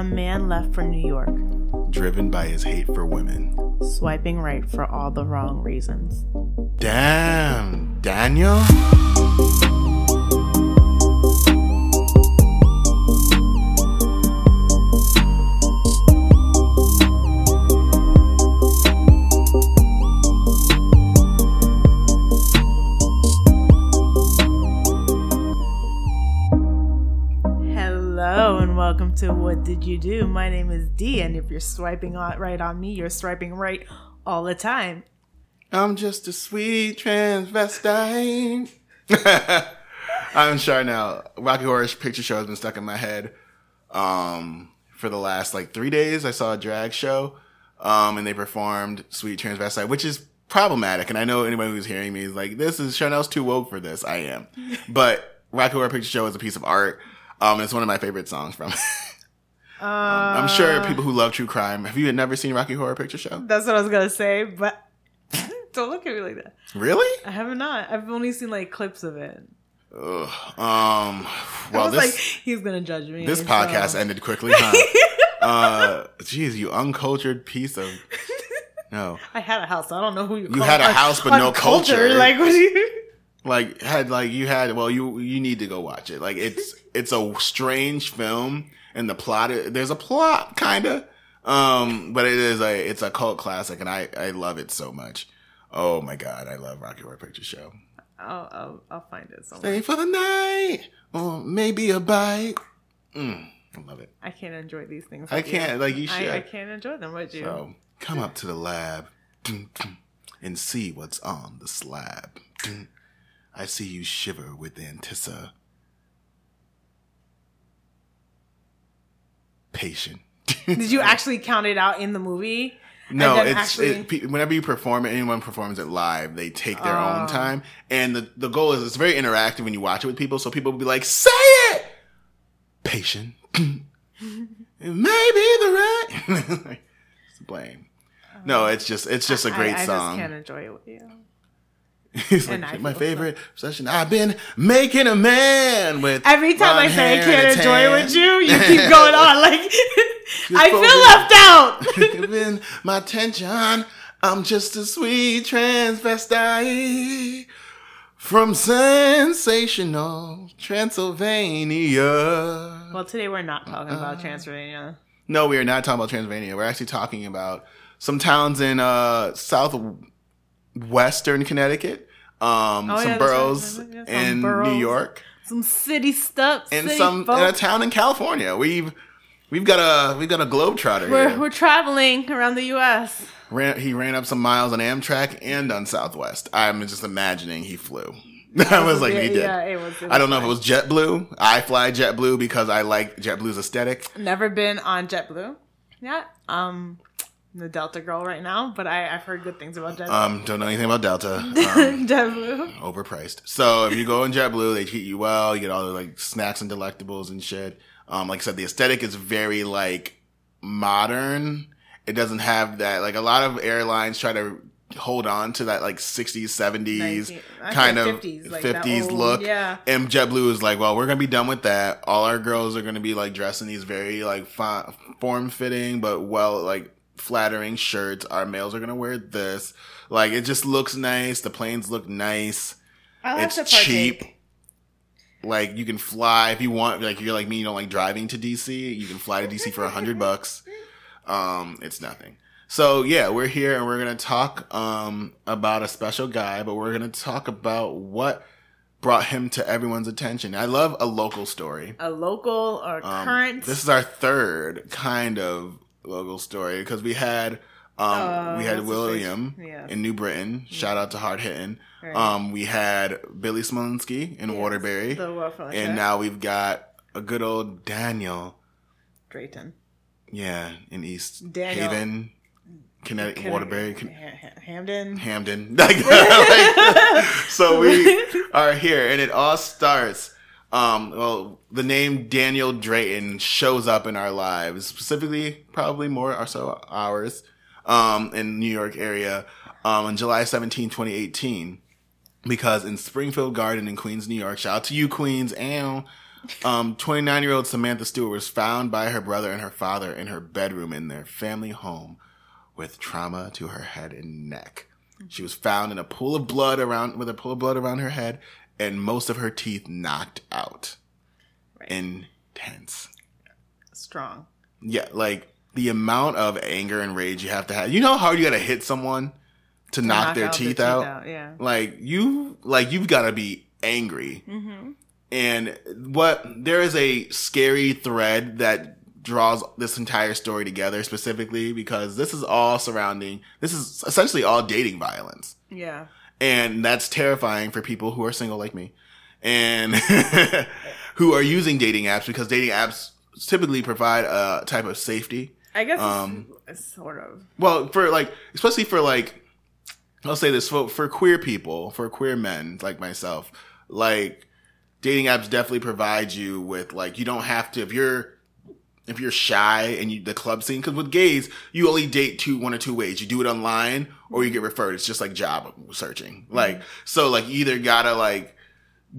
A man left for New York, driven by his hate for women. swiping right for all the wrong reasons. Damn, Daniel? To What Did You Do? My name is Dee, and if you're swiping right on me, you're swiping right all the time. I'm just a sweet transvestite. I'm Charnel. Rocky Horror Picture Show has been stuck in my head um, for the last like three days. I saw a drag show um, and they performed Sweet Transvestite, which is problematic. And I know anyone who's hearing me is like, this is Charnel's too woke for this. I am. But Rocky Horror Picture Show is a piece of art. Um, it's one of my favorite songs from. Uh, I'm sure people who love true crime. Have you never seen Rocky Horror Picture Show? That's what I was gonna say, but don't look at me like that. Really? I have not. I've only seen like clips of it. Ugh. Um. I Well, was this like, he's gonna judge me. this so- podcast ended quickly, huh? uh, geez, you uncultured piece of. No, I had a house. So I don't know who you. You had a house, but no uncultured. culture. Like what you? like had like you had. Well, you you need to go watch it. Like it's it's a strange film, and the plot. There's a plot, kind of. Um, but it is a it's a cult classic, and I I love it so much. Oh my god, I love Rocky Horror Picture Show. I'll, I'll I'll find it somewhere. Stay for the night, or maybe a bite. Mm, I love it. I can't enjoy these things. I with you. can't, like, you should. I, I can't enjoy them with you. So come up to the lab and see what's on the slab. I see you shiver with antissa. Patient. Did you actually count it out in the movie? No, it's actually- it, whenever you perform it, anyone performs it live, they take their Oh. own time, and the the goal is it's very interactive when you watch it with people. So people will be like, "Say it, patient." Maybe the right. it's blame. No, it's just it's just a great I, I song. just can't enjoy it with you. He's And like, my favorite obsession. I've been making a man with Every time I say I can't enjoy it with you, you keep going on. Like I feel left out. Giving my attention. I'm just a sweet transvestite from sensational Transylvania. well, today we're not talking Uh. about Transylvania. No, we are not talking about Transylvania. We're actually talking about some towns in uh southwestern Connecticut, um, Oh, some yeah, boroughs right. Yeah, some in boroughs. New York, Some city stuff. and city some folk. in a town in California. We've we've got a we've got a globetrotter we're here. we're traveling around the U.S. Ran, he ran up some miles on Amtrak and on Southwest. I'm just imagining he flew. I was like, yeah, he did. yeah, it was- it I don't know was if it was JetBlue. I fly JetBlue because I like JetBlue's aesthetic. Never been on JetBlue. Yeah. Um, the Delta girl right now, but I I've heard good things about Jet Um, don't know anything about Delta. Um, JetBlue. overpriced. So if you go in JetBlue, they treat you well. You get all the like snacks and delectables and shit. Um, like I said, the aesthetic is very like modern. It doesn't have that like a lot of airlines try to hold on to that like 60s, 70s Nineteen- kind of 50s, like 50s old- look. yeah. And JetBlue is like, well, we're gonna be done with that. All our girls are gonna be like dressed in these very like fa- form fitting but well like flattering shirts. Our males are gonna wear this. Like it just looks nice. The planes look nice. I'll It's to cheap. Like you can fly if you want. Like you're like me, you don't like driving to DC. You can fly to DC for a hundred bucks. Um, it's nothing. So yeah, we're here and we're gonna talk um about a special guy, but we're gonna talk about what brought him to everyone's attention. I love a local story. A local or Um, current. This is our third kind of local story because we had um Uh, we had William? Yeah. in New Britain. Shout out to Hard Hitting. Right. Um, we had Billy Smolinski in Waterbury, the Waterbury. and now we've got a good old Daniel. Drayton. Yeah, in East Daniel. Haven, Connecticut, Waterbury, Con- Ha- Ha- Hamden. Hamden. Like- so we are here, and it all starts. Um, well, the name Daniel Drayton shows up in our lives, specifically, probably more or so ours, um, in New York area, um, on July 17, 2018. Because in Springfield Garden in Queens, New York, shout out to you, Queens, and Um, 29 year old Samantha Stewart was found by her brother and her father in her bedroom in their family home with trauma to her head and neck. She was found in a pool of blood around with a pool of blood around her head and most of her teeth knocked out. Right. Intense. Strong. Yeah, like the amount of anger and rage you have to have. You know how hard you got to hit someone to knock, knock their out their teeth, teeth out? out, yeah. Like you, like you've got to be angry. Mm-hmm. And what there is a scary thread that draws this entire story together specifically because this is all surrounding. This is essentially all dating violence Yeah. And that's terrifying for people who are single like me and who are using dating apps because dating apps typically provide a type of safety I guess Um, sort of. well for like especially for like i'll say this for, for queer people for queer men like myself like dating apps definitely provide you with like you don't have to if you're if you're shy and you the club scene because with gays you only date two one or two ways. You do it online or you get referred. It's just like job searching. Mm-hmm. Like so like you either gotta like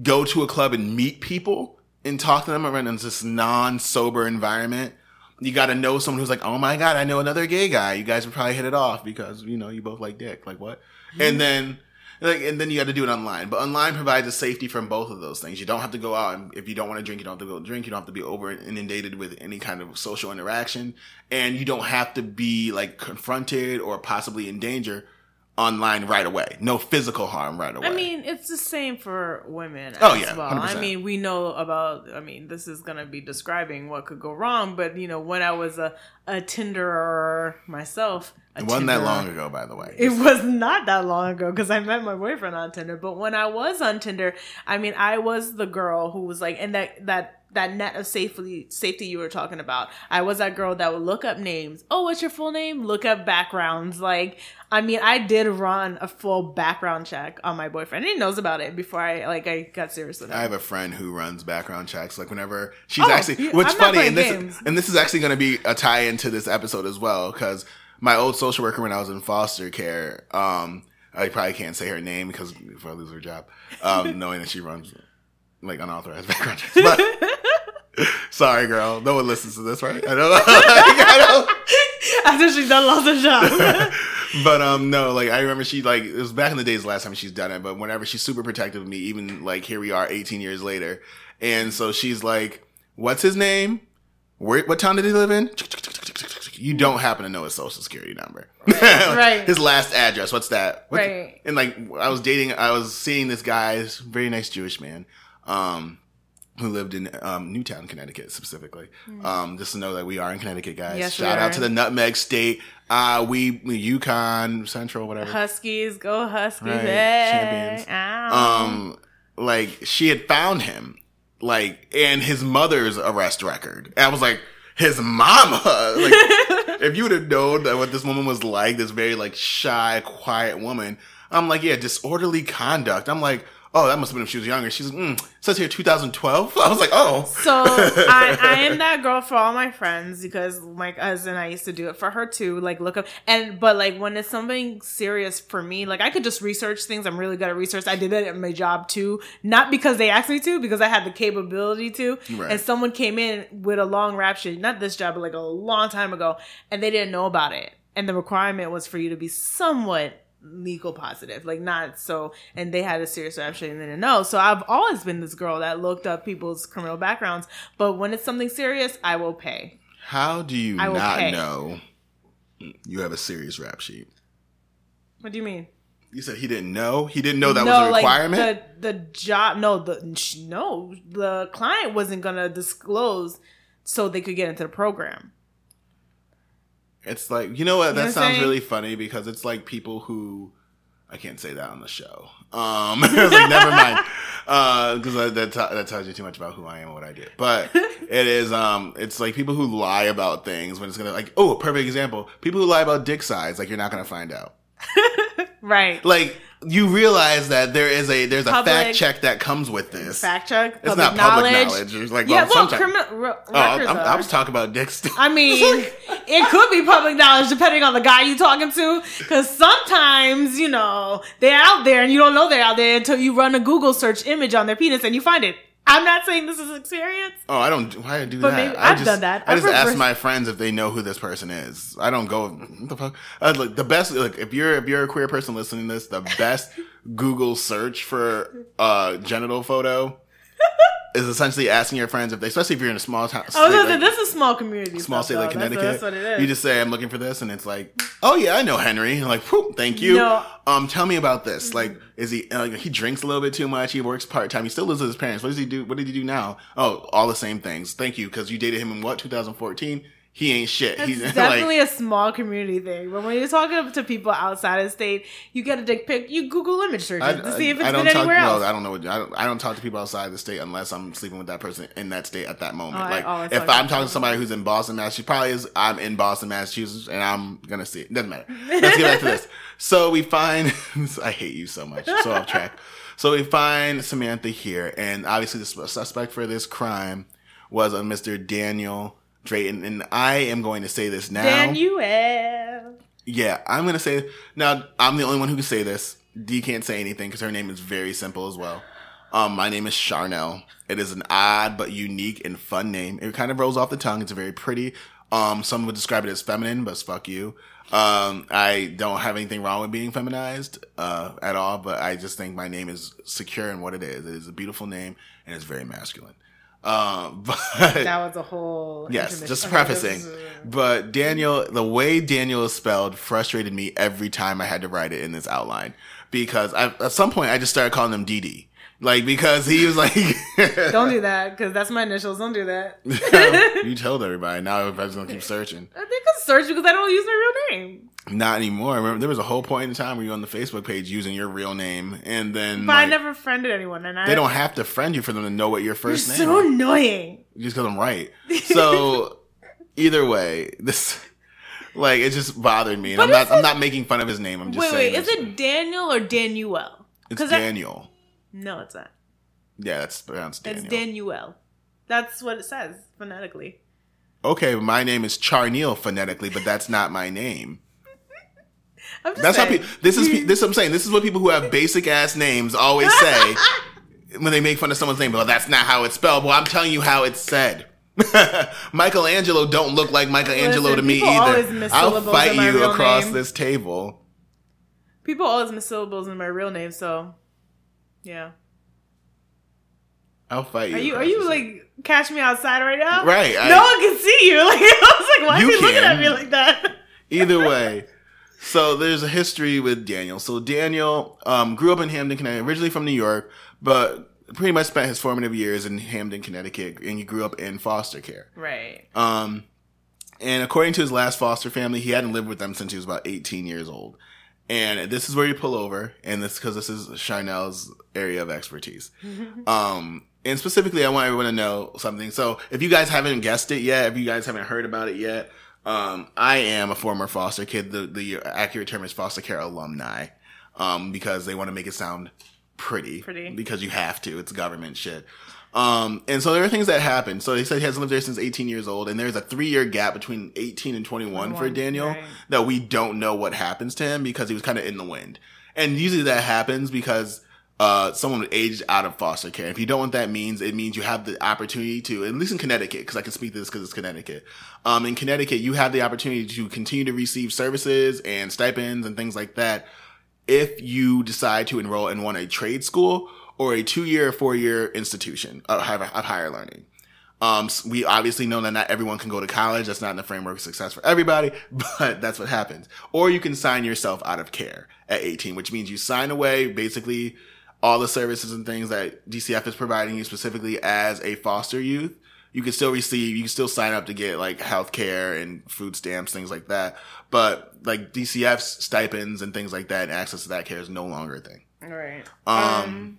go to a club and meet people and talk to them around in this non-sober environment. You gotta know someone who's like oh my god i know another gay guy. You guys would probably hit it off because you know you both like dick. Like what? And mm-hmm. then like, and then you got to do it online. But online provides a safety from both of those things. You don't have to go out and if you don't want to drink, you don't have to go drink. You don't have to be over inundated with any kind of social interaction, and you don't have to be like confronted or possibly in danger online right away. No physical harm right away. I mean, it's the same for women Oh, as yeah, well. I 100%. mean, we know about. I mean, this is gonna be describing what could go wrong, but you know, when I was a a Tinderer myself, a it wasn't that long ago, by the way. It was not that long ago because I met my boyfriend on Tinder. But when I was on Tinder, I mean, I was the girl who was like, and that that that net of safety safety you were talking about. I was that girl that would look up names. Oh, what's your full name? Look up backgrounds. Like, I mean, I did run a full background check on my boyfriend. He knows about it before I like I got serious with him. I have a friend who runs background checks. Like whenever she's Oh, actually, which I'm funny, and this games. and this is actually going to be a tie into this episode as well because my old social worker when I was in foster care, um, I probably can't say her name because if I lose her job, um, knowing that she runs like unauthorized background checks. But sorry, girl, no one listens to this, right? I know. I know. After she's done lost her job. but um no like i remember she like it was back in the days the last time she's done it but whenever she's super protective of me even like here we are 18 years later and so she's like what's his name where what town did he live in you don't happen to know his social security number Right. his last address what's that What's- Right. and like i was dating i was seeing this guy very nice jewish man um who lived in um, Newtown, Connecticut, specifically. Um, just to know that we are in Connecticut, guys. Yes, Shout out to the Nutmeg State. Uh, we, we UConn Central, whatever. Huskies, go Huskies! Right, hey. champions. Ow. Um, like she had found him, like, and his mother's arrest record. And I was like, his mama. Like, if you would have known that what this woman was like, this very like shy, quiet woman. I'm like, yeah, disorderly conduct. I'm like, oh, that must have been if she was younger. She's like, mm, says here 2012. I was like, oh, So I, I am that girl for all my friends because my cousin I used to do it for her too. Like look up and but like when it's something serious for me, like I could just research things. I'm really good at research. I did it at my job too, not because they asked me to, because I had the capability to. Right. And someone came in with a long rap sheet, not this job, but like a long time ago, and they didn't know about it. And the requirement was for you to be somewhat legal positive, like not so. And they had a serious rap sheet and they didn't know. So I've always been this girl that looked up people's criminal backgrounds. But when it's something serious, I will pay. how do you I not pay. know you have a serious rap sheet? What do you mean? You said he didn't know. He didn't know that was a requirement. Like the the job, no, the no, the client wasn't gonna disclose so they could get into the program. It's like you know what You that I'm sounds saying? really funny because it's like people who I can't say that on the show. Um, like never mind because that that, t- that tells you too much about who I am and what I did. But it is um, it's like people who lie about things when it's gonna like oh a perfect example people who lie about dick size like you're not gonna find out Right. like you realize that there is a there's a Public- fact check that comes with this. Fact check. it's not public knowledge. It's like yeah, well, well, criminal re- Oh, I, I was talking about dicks. I mean, it could be public knowledge depending on the guy you're talking to. Because sometimes, you know, they're out there and you don't know they're out there until you run a Google search image on their penis and you find it. I'm not saying this is experience. Oh, I don't. Why I do But that? maybe- I I've just, done that. I I've just ask my friends if they know who this person is. I don't go. What the fuck? Uh, like the best. Like if you're if you're a queer person listening to this, the best Google search for uh genital photo is essentially asking your friends if they, especially if you're in a small town. Oh, state like- this is a small community. small state like though. That's- Connecticut. That's, what it is. You just say, "I'm looking for this," and it's like, "Oh yeah, I know Henry." And like, Whoop, thank you. No. Um, tell me about this. Like, is he? Uh, he drinks a little bit too much. He works part time. He still lives with his parents. What does he do? What did he do now? Oh, all the same things. Thank you, because you dated him in what 2014. He ain't shit. It's He's definitely like, a small community thing. But when you're talking to people outside of the state, you get a dick pic. You Google image searches I, to see if it's I don't been talk. anywhere else. Well, I don't know. What, I don't. I don't talk to people outside of the state unless I'm sleeping with that person in that state at that moment. Oh, like, if talk I'm talking to somebody who's in Boston, Massachusetts, probably is. I'm in Boston, Massachusetts, and I'm gonna see it. Doesn't matter. Let's get back to this. So we find. I hate you so much. So off track. So we find Samantha here, and obviously the suspect for this crime was a Mr. Daniel Drayton, and I am going to say this now. Daniel. Yeah, I'm gonna say now. I'm the only one who can say this. D can't say anything because her name is very simple as well. Um, my name is Charnel. It is an odd but unique and fun name. It kind of rolls off the tongue. It's very pretty. Um, some would describe it as feminine, but fuck you. Um, I don't have anything wrong with being feminized uh, at all, but I just think my name is secure in what it is. It is a beautiful name and it's very masculine. Um, but That was a whole. Yes, just prefacing. But Daniel, the way Daniel is spelled frustrated me every time I had to write it in this outline because I, at some point I just started calling him DD. Like, because he was like, Don't do that because that's my initials. Don't do that. you told everybody. Now everybody's to keep searching. They can search because I don't use my real name. Not anymore. Remember, there was a whole point in time where you were on the Facebook page using your real name and then But I never friended anyone, and I they don't have to friend you for them to know what your You're first name is. so is. annoying. just because I'm right. So either way, this like it just bothered me. And But I'm not is I'm not making fun of his name. I'm just Wait, wait. saying Is it Daniel or Daniel? it's 'Cause I- Daniel. No, it's not. yeah, that's pronounced Daniel. It's Daniel. That's what it says phonetically. okay, my name is Charneil phonetically, but that's not my name. I'm just That's how people. This is this. is what I'm saying. This is what people who have basic ass names always say when they make fun of someone's name. Well, that's not how it's spelled. Well, I'm telling you how it's said. Michelangelo don't look like Michelangelo Listen, to me either. I'll fight you across name. this table. People always miss syllables in my real name, so yeah. I'll fight you. Are you are you like catch me outside right now? Right, I- no one can see you. Like I was like, why are You is he looking at me like that? Either way. So there's a history with Daniel. So Daniel um, grew up in Hamden, Connecticut, originally from New York, but pretty much spent his formative years in Hamden, Connecticut, and he grew up in foster care. Right. Um, and according to his last foster family, he hadn't lived with them since he was about 18 years old. And this is where you pull over, and this because this is Charnel's area of expertise. um, and specifically, I want everyone to know something. So, if you guys haven't guessed it yet, if you guys haven't heard about it yet, um, I am a former foster kid. The the accurate term is foster care alumni, um, because they want to make it sound pretty, Pretty. because you have to. It's government shit. Um, and so there are things that happen. So he said he hasn't lived there since 18 years old, and there's a three year gap between 18 and 21 for Daniel right. that we don't know what happens to him because he was kind of in the wind. And usually that happens because uh, someone aged out of foster care. If you don't what that means, it means you have the opportunity to, at least in Connecticut, because I can speak to this because it's Connecticut. Um, in Connecticut, you have the opportunity to continue to receive services and stipends and things like that if you decide to enroll in one a trade school or a two year or four year institution of, of higher learning. Um, s- we obviously know that not everyone can go to college. That's not in the framework of success for everybody, but that's what happens. Or you can sign yourself out of care at 18, which means you sign away basically all the services and things that DCF is providing you specifically as a foster youth. You can still receive, you can still sign up to get like health care and food stamps, things like that. But like DCF's stipends and things like that and access to that care is no longer a thing. Right. Um,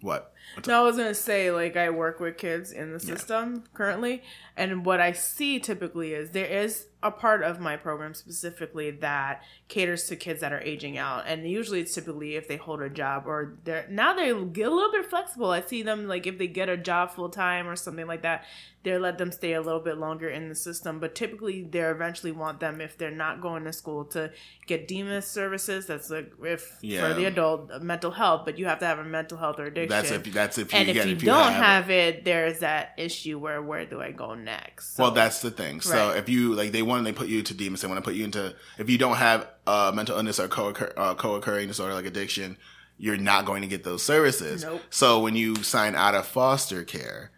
what? What's No, I was gonna say like I work with kids in the system currently, and what I see typically is there is a part of my program specifically that caters to kids that are aging out, and usually it's typically if they hold a job or they're now they get a little bit flexible. I see them like if they get a job full time or something like that, they let them stay a little bit longer in the system. But typically they eventually want them if they're not going to school to get DMHAS services. That's like if Yeah. for the adult uh, mental health, but you have to have a mental health or addiction. That's if that's if you and if you if don't have, have it, there's that issue where where do I go next? So- Well, that's the thing. So Right. if you like, they want they put you to demons. They want to put you into if you don't have uh, mental illness or co-occur, uh, co-occurring disorder like addiction, you're not going to get those services. Nope. So when you sign out of foster care,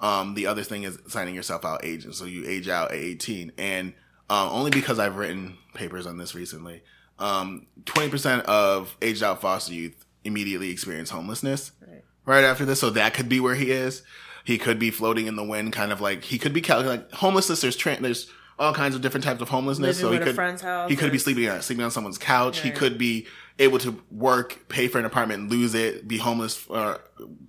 um, the other thing is signing yourself out aging. So you age out at 18, and uh, only because I've written papers on this recently, um, 20% of aged out foster youth immediately experience homelessness Right. right after this. So that could be where he is. He could be floating in the wind, kind of like he could be cal- like homelessness. There's tra- there's all kinds of different types of homelessness. Living so he could friend's house he could be sleeping on sleeping on someone's couch. He Right. could be able to work, pay for an apartment, and lose it, be homeless uh,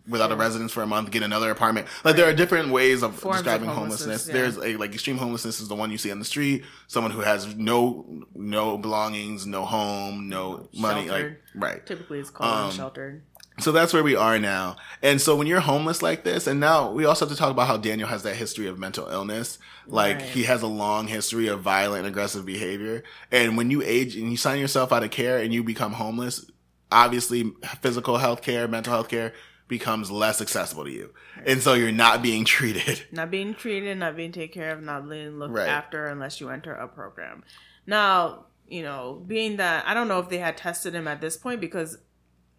without a residence for a month, get another apartment. Like there are different ways of Forms of describing homelessness, homelessness. yeah. There's a like extreme homelessness is the one you see on the street. Someone who has no no belongings, no home, no money. Sheltered. Like right. typically it's called Um, unsheltered. So that's where we are now. And so when you're homeless like this, and now we also have to talk about how Daniel has that history of mental illness. Like Right. he has a long history of violent and aggressive behavior. And when you age and you sign yourself out of care and you become homeless, obviously physical health care, mental health care becomes less accessible to you. And so you're not being treated. Not being treated, not being taken care of, not being looked Right. after unless you enter a program. Now, you know, being that I don't know if they had tested him at this point because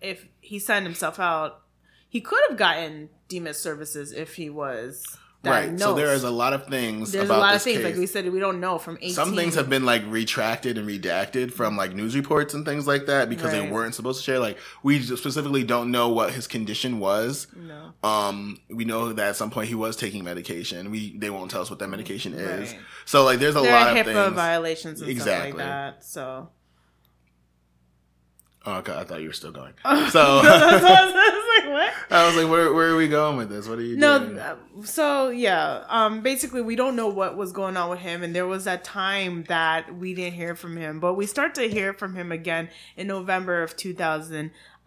if he signed himself out, he could have gotten DMS services if he was Right. So there is a lot of things There's about a lot of things, case. like we said, we don't know from 18. Some things have been like retracted and redacted from like news reports and things like that because they weren't supposed to share. Like we specifically don't know what his condition was. No. Um, we know that at some point he was taking medication. We they won't tell us what that medication is. Right. So like there's a There lot of HIPAA things. violations and Exactly. stuff like that. So. Oh, okay, I thought you were still going. so So I was like, what? I was like, where where are we going with this? What are you No, doing? uh, so yeah, um, basically we don't know what was going on with him, and there was that time that we didn't hear from him, but we start to hear from him again in November of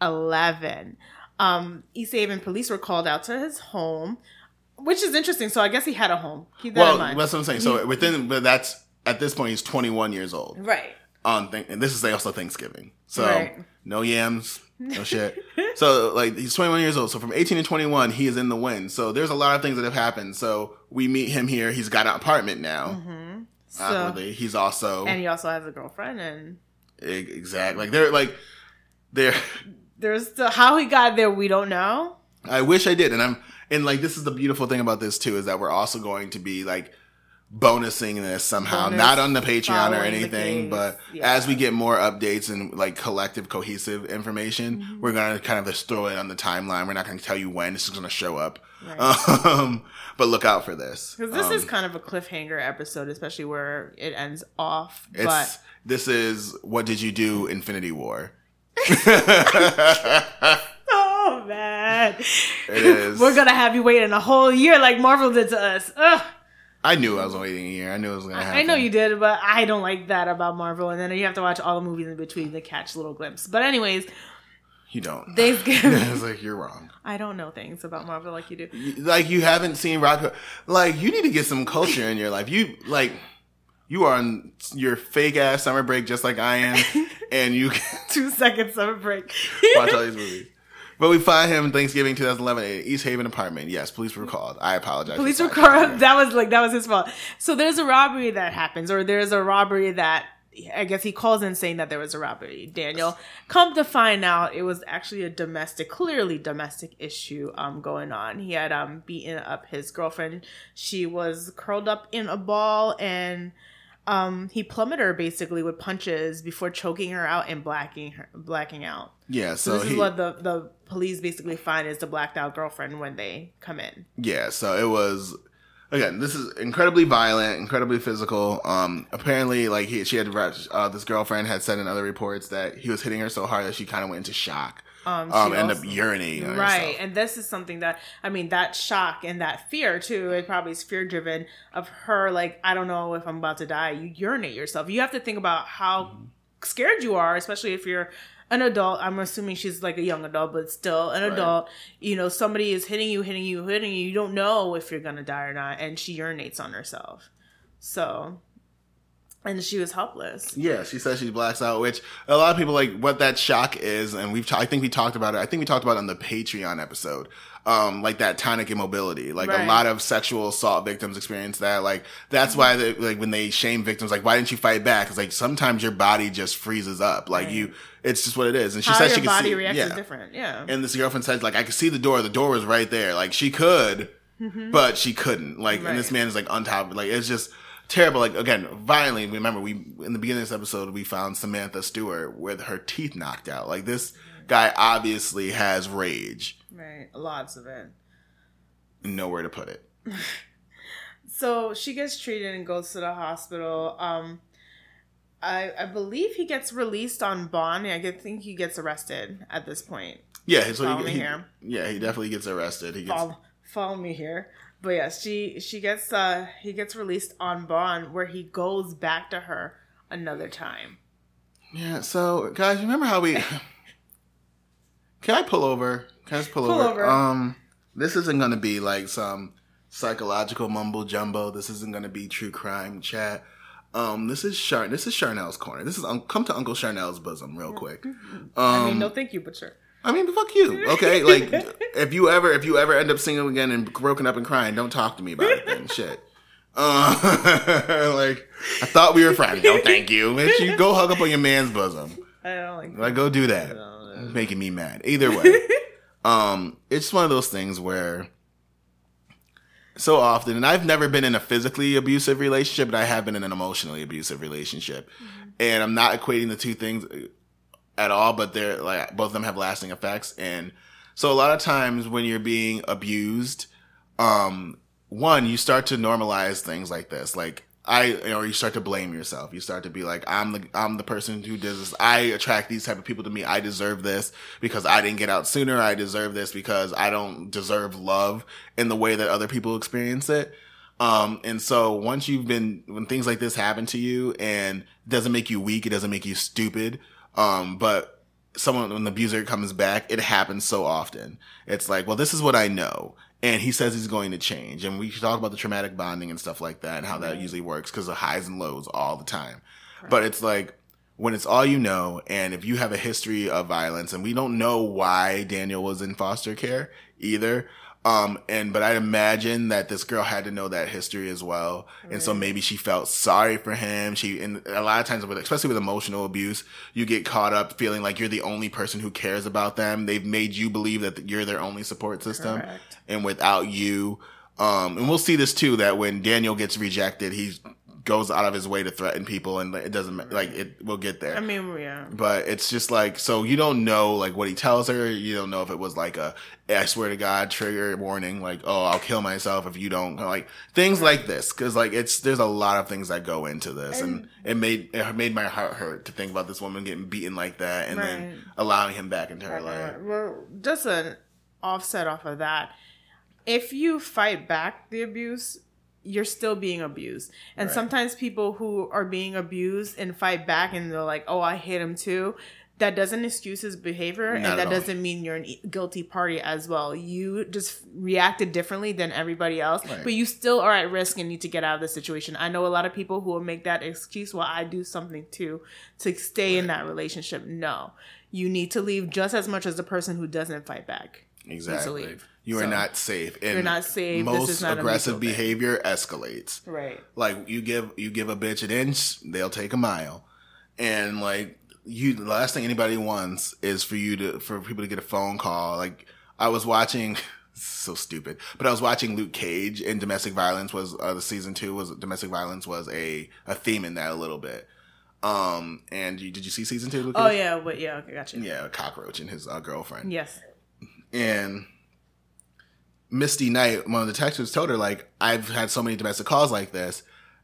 2011. Um, East Haven police were called out to his home, which is interesting. So I guess he had a home. Keep that in mind. that's what I'm saying. So within, but that's at this point he's 21 years old. right. on th- and this is also Thanksgiving. So Right. No yams, no shit. so like he's 21 years old. So from 18 to 21, he is in the wind. So there's a lot of things that have happened. So we meet him here. He's got an apartment now. Mm-hmm. Uh, so, Awkwardly. He's also and he also has a girlfriend, and e- exact like they're like they're. there's the, how he got there. We don't know. I wish I did, and I'm and like this is the beautiful thing about this too is that we're also going to be like bonusing this somehow, Bonus not on the Patreon or anything, but Yeah. as we get more updates and like collective cohesive information, Mm-hmm. we're gonna kind of just throw it on the timeline. We're not gonna tell you when this is gonna show up, Right. um, but look out for this Because this Um, is kind of a cliffhanger episode, especially where it ends off. it's but this is what did you do, Infinity War. oh man, It is. we're gonna have you waiting a whole year like Marvel did to us. Ugh. I knew I was waiting a year. I knew it was gonna happen. I know you did, but I don't like that about Marvel. And then you have to watch all the movies in between to catch little glimpses. But anyways, You don't. They've Thanksgiving. it's like you're wrong. I don't know things about Marvel like you do. like you haven't seen rock like you need to get some culture in your life you like you are on your fake ass summer break just like i am and you Two seconds summer break. watch all these movies but we find him thanksgiving 2011 at east haven apartment yes police were called i apologize Police were called. That was like that was his fault. So there's a robbery that happens, or there's a robbery that I guess he calls in saying that there was a robbery. Daniel, come to find out, it was actually a domestic, clearly domestic issue um going on. He had um beaten up his girlfriend. She was curled up in a ball and. Um, he plummeted her basically with punches before choking her out and blacking her, blacking out. yeah So, so this he is what the the police basically find is the blacked out girlfriend when they come in. yeah so it was again this is incredibly violent incredibly physical. Um apparently like he she had uh, this girlfriend had said in other reports that he was hitting her so hard that she kind of went into shock. Um, she um ended up urinating right and this is something that i mean that shock and that fear too it probably is fear driven of her like i don't know if i'm about to die. You urinate yourself. You have to think about how Mm-hmm. scared you are especially if you're an adult i'm assuming she's like a young adult but still an Right. adult you know somebody is hitting you hitting you hitting you you don't know if you're gonna die or not and she urinates on herself so and she was helpless. Yeah, she says she blacks out, which a lot of people like what that shock is, and we've I think we talked about it. I think we talked about it on the Patreon episode. Um, like that tonic immobility. Like Right. a lot of sexual assault victims experience that. Like that's why they, like when they shame victims, like why didn't you fight back? It's like sometimes your body just freezes up. Like Right. you, it's just what it is. And she How says your she can body see, reacts yeah. is different. Yeah. And this girlfriend says like I could see the door. The door was right there. Like she could, but she couldn't. Like and this Mm-hmm. Man is like on top. Like it's just terrible. Like again, violently. Remember we in the beginning of this episode we found Samantha Stewart with her teeth knocked out. Like this guy obviously has rage. Right. Lots of it. Nowhere to put it. So she gets treated and goes to the hospital. Um, I I believe he gets released on bond. I think he gets arrested at this point. Yeah. So Follow he, me he- here. yeah, he definitely gets arrested. He gets. Follow, follow me here. But yeah, she she gets uh he gets released on bond where he goes back to her another time. Yeah. So guys, remember how we? Can I pull over? Can I just pull, Pull over? over. Um, this isn't gonna be like some psychological mumbo jumbo. This isn't gonna be true crime chat. Um, this is Char. This is Charnel's corner. This is um, come to Uncle Charnel's bosom, real quick. Um, I mean, no, thank you, but sure. I mean, fuck you. Okay, like if you ever if you ever end up single again and broken up and crying, don't talk to me about it. Then shit. Uh, like I thought we were friends. No, thank you. Bitch, you go hug up on your man's bosom. I don't like. That. Like go do that. Making me mad. Either way, um, it's one of those things where so often, and I've never been in a physically abusive relationship, but I have been in an emotionally abusive relationship, and I'm not equating the two things at all, but they're like both of them have lasting effects, and so a lot of times when you're being abused, um, one you start to normalize things like this, like. I or you start to blame yourself. You start to be like, I'm the I'm the person who does this. I attract these type of people to me. I deserve this because I didn't get out sooner. I deserve this because I don't deserve love in the way that other people experience it. Um, and so once you've been when things like this happen to you and it doesn't make you weak, it doesn't make you stupid. Um, but someone when the abuser comes back, it happens so often. It's like, well, this is what I know. And he says he's going to change. And we talk about the traumatic bonding and stuff like that and how that usually works because of highs and lows all the time. But it's like when it's all you know, and if you have a history of violence, and we don't know why Daniel was in foster care either. Um, and, but I imagine that this girl had to know that history as well. And so maybe she felt sorry for him. She, and a lot of times with, especially with emotional abuse, you get caught up feeling like you're the only person who cares about them. They've made you believe that you're their only support system. Correct. And without you, um, and we'll see this too, that when Daniel gets rejected, he goes out of his way to threaten people and it doesn't, like, it will get there I mean, yeah. but it's just like so you don't know like what he tells her you don't know if it was like a i swear to god trigger warning like oh i'll kill myself if you don't like things like this because like it's there's a lot of things that go into this and, it made it made my heart hurt to think about this woman getting beaten like that and Right. then allowing him back into her life uh, Well, just an offset off of that. If you fight back the abuse, you're still being abused. And Right. sometimes people who are being abused and fight back and they're like, oh, I hate him too. That doesn't excuse his behavior, Not and that doesn't mean you're an e- guilty party as well. You just reacted differently than everybody else, Right. but you still are at risk and need to get out of the situation. I know a lot of people who will make that excuse, well, I do something too to stay in that relationship. No, you need to leave just as much as the person who doesn't fight back. exactly you are not safe and you're not safe. This most is not aggressive mutual thing. behavior escalates Right. like you give you give a bitch an inch, they'll take a mile, and like you, the last thing anybody wants is for you to for people to get a phone call. Like I was watching, so stupid, but I was watching Luke Cage, and domestic violence was uh, the season two was domestic violence was a a theme in that a little bit. Um, and you, did you see season two? Luke Oh Cage? yeah, but yeah, okay, gotcha. yeah, a cockroach and his uh, girlfriend Yes. and Misty Knight, one of the detectives, told her like, "I've had so many domestic calls like this,"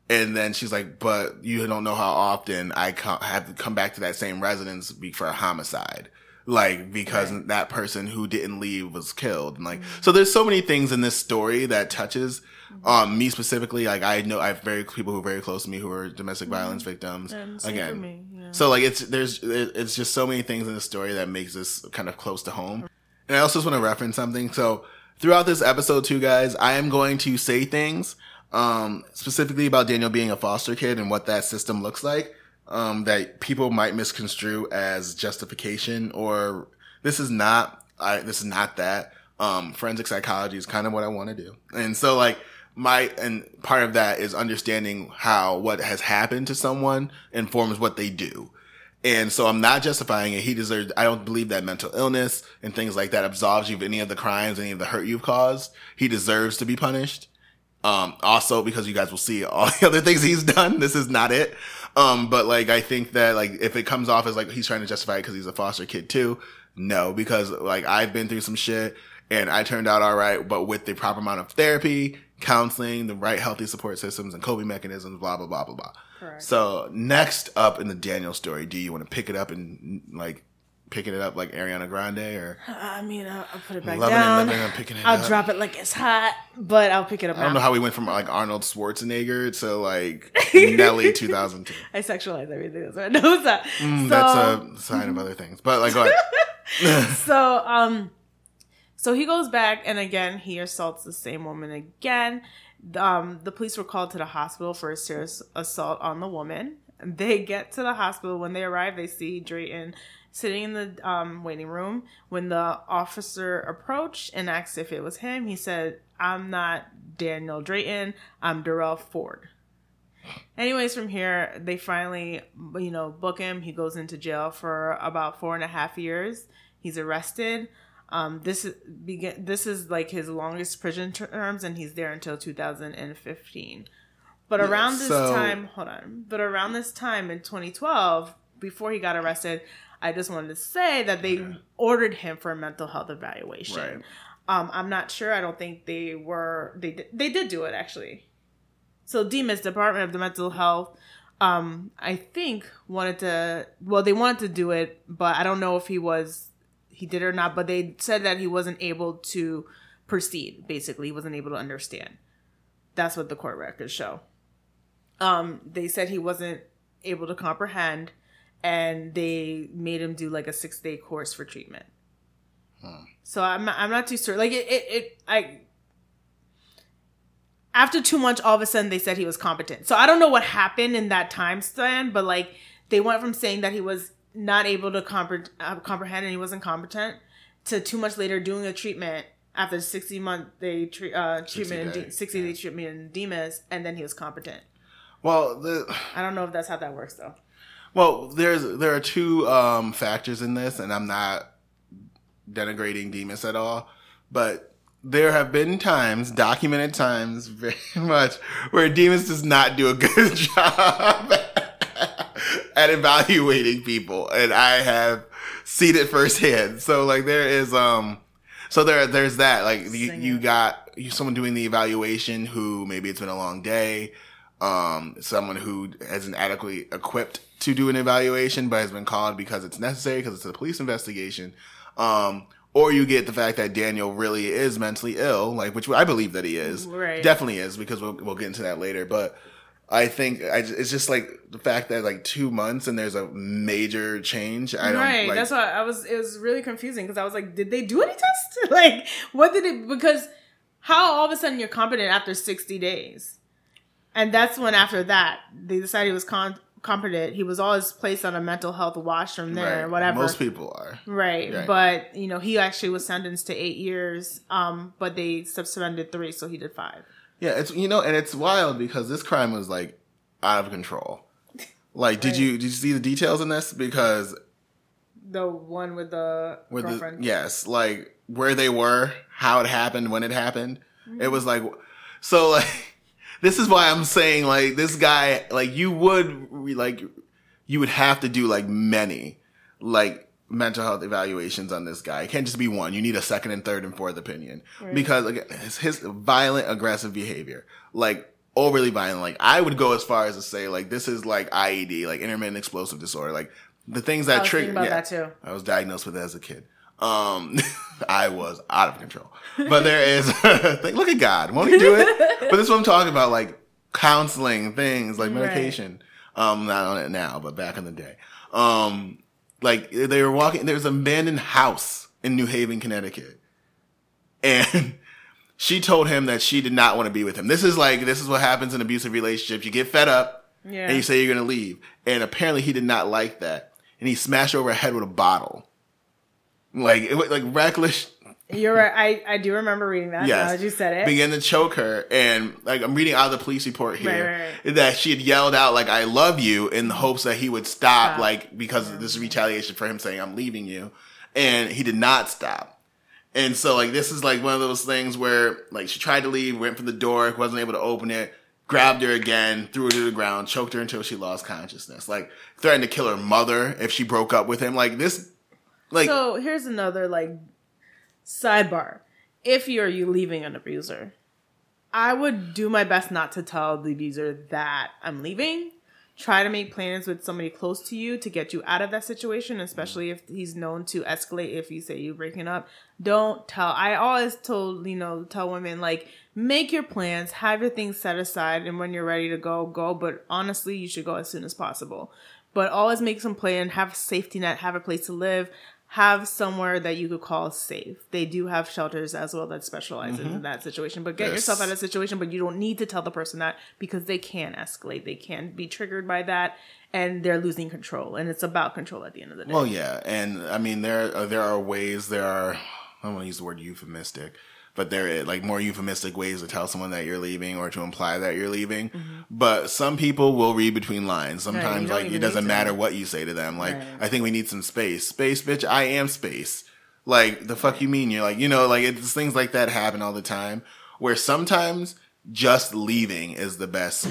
and then she's like, "But you don't know how often I co- have to come back to that same residence be- for a homicide." Like because Right. that person who didn't leave was killed, and like so, there's so many things in this story that touches mm-hmm. um me specifically. Like I know I have very people who are very close to me who are domestic mm-hmm. violence victims. And Again, me. Yeah. so like it's there's it's just so many things in the story that makes this kind of close to home. Mm-hmm. And I also just want to reference something. So throughout this episode, too, guys, I am going to say things um, specifically about Daniel being a foster kid and what that system looks like, um, that people might misconstrue as justification or this is not, I, this is not that. Um, forensic psychology is kind of what I want to do. And so like, my, and part of that is understanding how what has happened to someone informs what they do. And so I'm not justifying it. He deserves, I don't believe that mental illness and things like that absolves you of any of the crimes, any of the hurt you've caused. He deserves to be punished. Um, also because you guys will see all the other things he's done. This is not it. Um, but like, I think that like, if it comes off as like he's trying to justify it because he's a foster kid too, no, because like I've been through some shit and I turned out all right, but with the proper amount of therapy, counseling, the right healthy support systems and coping mechanisms, blah, blah, blah, blah, blah. Correct. So next up in the Daniel story, do you want to pick it up and like picking it up like Ariana Grande or? I mean, I'll, I'll put it back loving down. It, picking it I'll up. drop it like it's hot, but I'll pick it up. I don't now. know how we went from like Arnold Schwarzenegger to like Nelly 2002. I sexualize everything. That's what I know that. Mm, so, that's a sign of other things, but like, go ahead. so, um, so he goes back and again he assaults the same woman again um, the police were called to the hospital for a serious assault on the woman. They get to the hospital. When they arrive, they see Drayton sitting in the um, waiting room. When the officer approached and asked if it was him, he said, I'm not Daniel Drayton, I'm Darrell Ford. Anyways, from here, they finally, you know, book him. He goes into jail for about four and a half years. He's arrested. Um, this is begin. This is like his longest prison terms, and he's there until 2015. But around this so, time, hold on. But around this time in 2012, before he got arrested, I just wanted to say that they okay. ordered him for a mental health evaluation. Right. Um, I'm not sure. I don't think they were. They did, they did do it actually. So DMHS, Department of the Mental Health, um, I think wanted to. Well, they wanted to do it, but I don't know if he was he did or not, but they said that he wasn't able to proceed. Basically, he wasn't able to understand. That's what the court records show. Um, they said he wasn't able to comprehend, and they made him do like a six day course for treatment. Hmm. So I'm not, I'm not too sure. Like it, it, it, I. After two months, all of a sudden they said he was competent. So I don't know what happened in that time span, but like they went from saying that he was not able to compre- uh, comprehend and he wasn't competent to two months later doing a treatment after 60 month they treat uh, treatment 60 day, 60 day treatment in DMHS and then he was competent. Well, the, I don't know if that's how that works though. Well, there's there are two um, factors in this, and I'm not denigrating DMHS at all, but there have been times, documented times, very much, where DMHS does not do a good job at evaluating people, and I have seen it firsthand. So like there is um, so there there's that like you, you got you, someone doing the evaluation who maybe it's been a long day, um, someone who isn't adequately equipped to do an evaluation but has been called because it's necessary because it's a police investigation. Um, or you get the fact that Daniel really is mentally ill, like which I believe that he is, right. definitely is because we'll we'll get into that later. But I think I, it's just like the fact that like two months and there's a major change. I don't, right. Like, That's why I was. It was really confusing because I was like, did they do any tests? like, what did it? Because how all of a sudden you're competent after 60 days, and that's when after that they decided he was con- competent. He was always placed on a mental health watch from there, right. whatever. Most people are right. right, but you know he actually was sentenced to eight years, um, but they suspended three, so he did five. Yeah, it's you know, and it's wild because this crime was like out of control. Like, did you did you see the details in this? Because the one with the with girlfriend. The, yes, like where they were, how it happened, when it happened. Mm-hmm. It was like so like this is why I'm saying like this guy like you would like you would have to do like many like mental health evaluations on this guy. It can't just be one. You need a second and third and fourth opinion right. because again, his, his violent, aggressive behavior, like overly violent. Like I would go as far as to say, like this is like IED, like intermittent explosive disorder, like the things that trigger. Yeah, that too. I was diagnosed with it as a kid. Um, I was out of control, but there is, look at God, won't he do it? but this is what I'm talking about, like counseling things, like medication. Right. Um, not on it now, but back in the day. Um, like they were walking. There's an abandoned house in New Haven, Connecticut, and she told him that she did not want to be with him. This is like this is what happens in abusive relationships. You get fed up Yeah. and you say you're gonna leave. And apparently he did not like that. And he smashed her over her head with a bottle. Like it was like reckless You're right. I, I do remember reading that. Yes. Now that you said it. began to choke her and like I'm reading out of the police report here Right, that she had yelled out like I love you in the hopes that he would stop Stop. like because this is retaliation for him saying I'm leaving you and he did not stop. And so like this is like one of those things where like she tried to leave, went for the door, wasn't able to open it, grabbed her again, threw her to the ground, choked her until she lost consciousness. Like threatened to kill her mother if she broke up with him. Like this like so here's another like sidebar. If you're you leaving an abuser, I would do my best not to tell the abuser that I'm leaving. Try to make plans with somebody close to you to get you out of that situation, especially if he's known to escalate if you say you're breaking up. Don't tell. I always told, you know, tell women like make your plans, have your things set aside, and when you're ready to go, go. But honestly, you should go as soon as possible. But always make some plan, have a safety net, have a place to live, have somewhere that you could call safe. They do have shelters as well that specialize in mm-hmm. that situation. But get Yes. yourself out of the situation, but you don't need to tell the person that because they can escalate. They can be triggered by that and they're losing control. And it's about control at the end of the day. Well, yeah, and I mean there are, there are ways there are I don't want to use the word euphemistic, but there are like more euphemistic ways to tell someone that you're leaving or to imply that you're leaving. But some people will read between lines. Mm-hmm. Sometimes don't like it doesn't matter what you say to them. Like Right. I think we need some space. Space, bitch. I am space. Like the fuck you mean? You're like you know like it's things like that happen all the time. Where sometimes just leaving is the best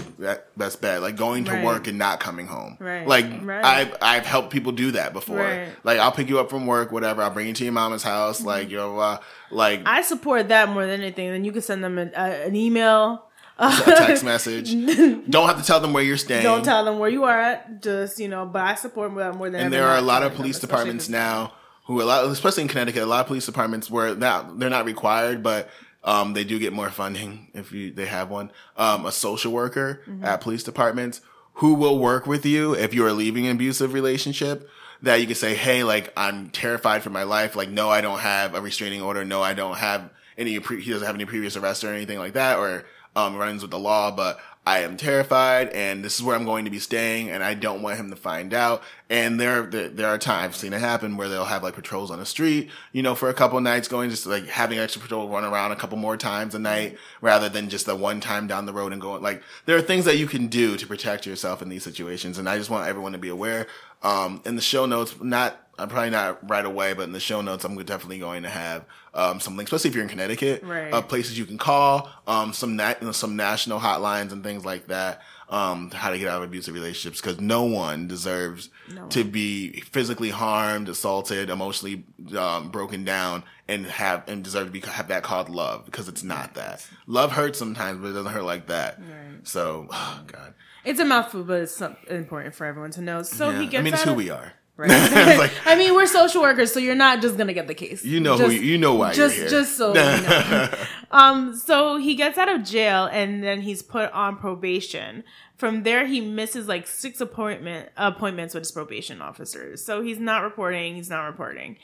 best bet. Like going to Right. work and not coming home. Right. Like Right. I've I've helped people do that before. Right. Like I'll pick you up from work, whatever. I'll bring you to your mama's house. Like you know, uh, like I support that more than anything. Then you can send them an, uh, an email. a text message. Don't have to tell them where you're staying. Don't tell them where you are at. Just you know, but I support that more than. and there are a lot of police departments now who a lot, especially in Connecticut, a lot of police departments where now they're not required, but um, they do get more funding if you they have one. Um, a social worker Mm-hmm. at police departments who will work with you if you are leaving an abusive relationship. That you can say, hey, like I'm terrified for my life. Like, no, I don't have a restraining order. No, I don't have any. Pre- he doesn't have any previous arrest or anything like that, or um, run-ins with the law. But I am terrified, and this is where I'm going to be staying, and I don't want him to find out. And there, there, there are times I've seen it happen where they'll have like patrols on the street, you know, for a couple nights, going just like having extra patrol run around a couple more times a night, rather than just the one time down the road and going. Like there are things that you can do to protect yourself in these situations, and I just want everyone to be aware. Um, in the show notes, not I'm probably not right away, but in the show notes, I'm definitely going to have um, some links, especially if you're in Connecticut, Right. of places you can call, um, some na- you know, some national hotlines and things like that, um, how to get out of abusive relationships because no one deserves No to be physically harmed, assaulted, emotionally um, broken down, and have and deserve to be have that called love because it's not that. Love hurts sometimes, but it doesn't hurt like that. Right. So, oh God, It's a mouthful, but it's important for everyone to know. So Yeah. he gets. I mean, it's who of- we are. Right. Like- I mean, we're social workers, so you're not just gonna get the case. You know Just- who you know why just you're here. just so you know. um so he gets out of jail and then he's put on probation from there he misses like six appointment appointments with his probation officers so he's not reporting he's not reporting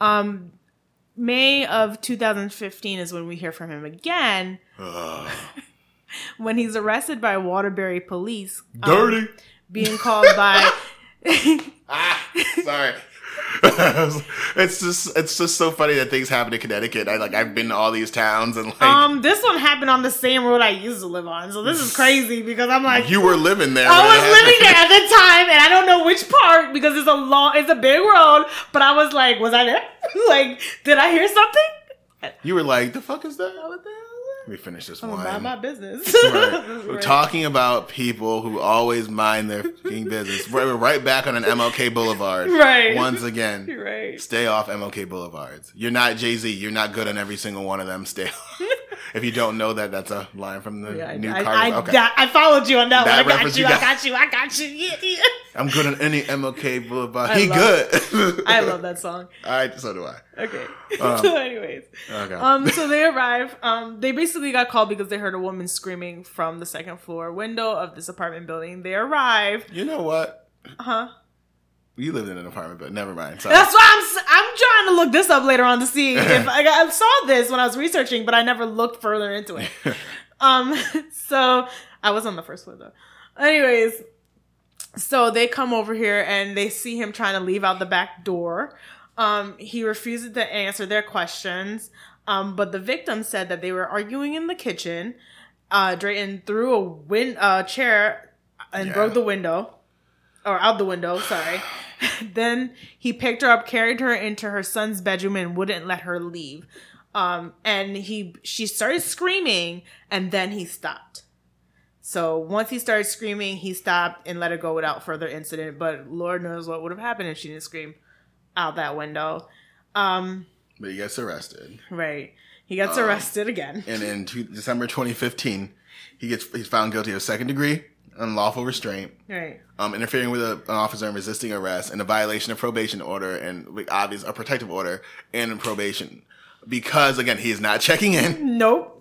um may of 2015 is when we hear from him again Ugh. when he's arrested by waterbury police um, Dirty. being called by Ah, sorry. it's just it's just so funny that things happen in Connecticut. I like I've been to all these towns and like um this one happened on the same road i used to live on so this is crazy because i'm like you were living there. I was living there at the time, and I don't know which part because it's a long, it's a big road. But I was like, was I there? like, did I hear something? You were like, the fuck is that? Let me finish this I'm one. about my business. Right. We're talking about people who always mind their fucking business. We're we're right back on an MLK Boulevard. Right. Once again. Right. Stay off MLK Boulevards. You're not Jay Z. You're not good on every single one of them. Stay off. If you don't know that, that's a line from the Yeah, new I, Carter. I, okay. I followed you on that, That one. I got you. you I got. got you. I got you. Yeah, yeah. I'm good on any MLK Boulevard. I he good. I love that song. I so do I. Okay. Um, so, anyways, Okay. um, so they arrive. Um, they basically got called because they heard a woman screaming from the second floor window of this apartment building. They arrive. you know what? Huh? You lived in an apartment, but never mind. Sorry. That's why I'm I'm trying to look this up later on to see if I, I saw this when I was researching, but I never looked further into it. um, so I was on the first floor though. Anyways, so they come over here and they see him trying to leave out the back door. Um, he refuses to answer their questions. Um, but the victim said that they were arguing in the kitchen. Uh, Drayton threw a win- uh, chair and Yeah. broke the window, or out the window. Sorry. then he picked her up, carried her into her son's bedroom, and wouldn't let her leave. Um, and he she started screaming, and then he stopped. So once he started screaming, he stopped and let her go without further incident. But Lord knows what would have happened if she didn't scream out that window. Um, But he gets arrested, right. He gets arrested again. and in two, December 2015, he gets he's found guilty of second degree unlawful restraint, Right. um, interfering with a, an officer and resisting arrest, and a violation of probation order and obvious a protective order and probation. Because again, he is not checking in. Nope.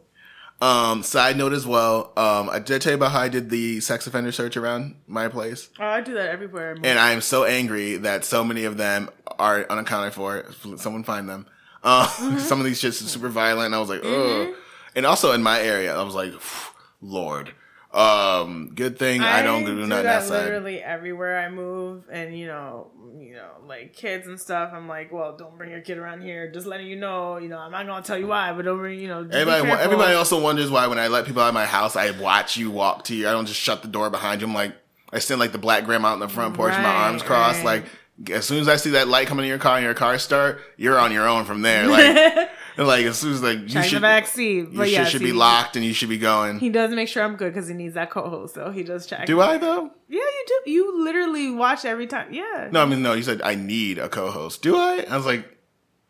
Um, side note as well, um, I did tell you about how I did the sex offender search around my place. Oh, I do that everywhere. And I am so angry that so many of them are unaccounted for. Someone find them. Uh, Some of these shits are super violent. And I was like, oh. And also in my area, I was like, Lord. Um, good thing I, don't do, do nothing that outside. literally everywhere I move, and you know, you know, like kids and stuff. I'm like, well, don't bring your kid around here. Just letting you know, you know, I'm not gonna tell you why, but don't bring, you know, Everybody, everybody also wonders why when I let people out of my house, I watch you walk to you. I don't just shut the door behind you. I'm like, I stand like the black grandma out in the front porch, with my arms crossed. right. Like, as soon as I see that light coming in your car and your car start, you're on your own from there. Like, and like as soon as like you the should, seat. your But yeah, should see, be locked and you should be going. He does make sure I'm good because he needs that co-host. So he does check. Do I though? Yeah, you do. You literally watch every time. Yeah. No, I mean no. You said I need a co-host. Do I? I was like,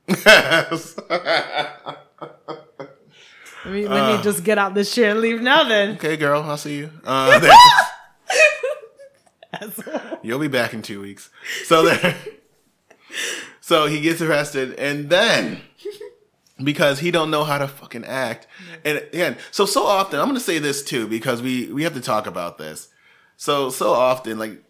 Let me, let me just get out this chair and leave now. Then. okay, girl, I'll see you. Uh, You'll be back in two weeks. So there. so he gets arrested, and then because he don't know how to fucking act, and again, so so often I'm gonna say this too because we we have to talk about this. So so often, like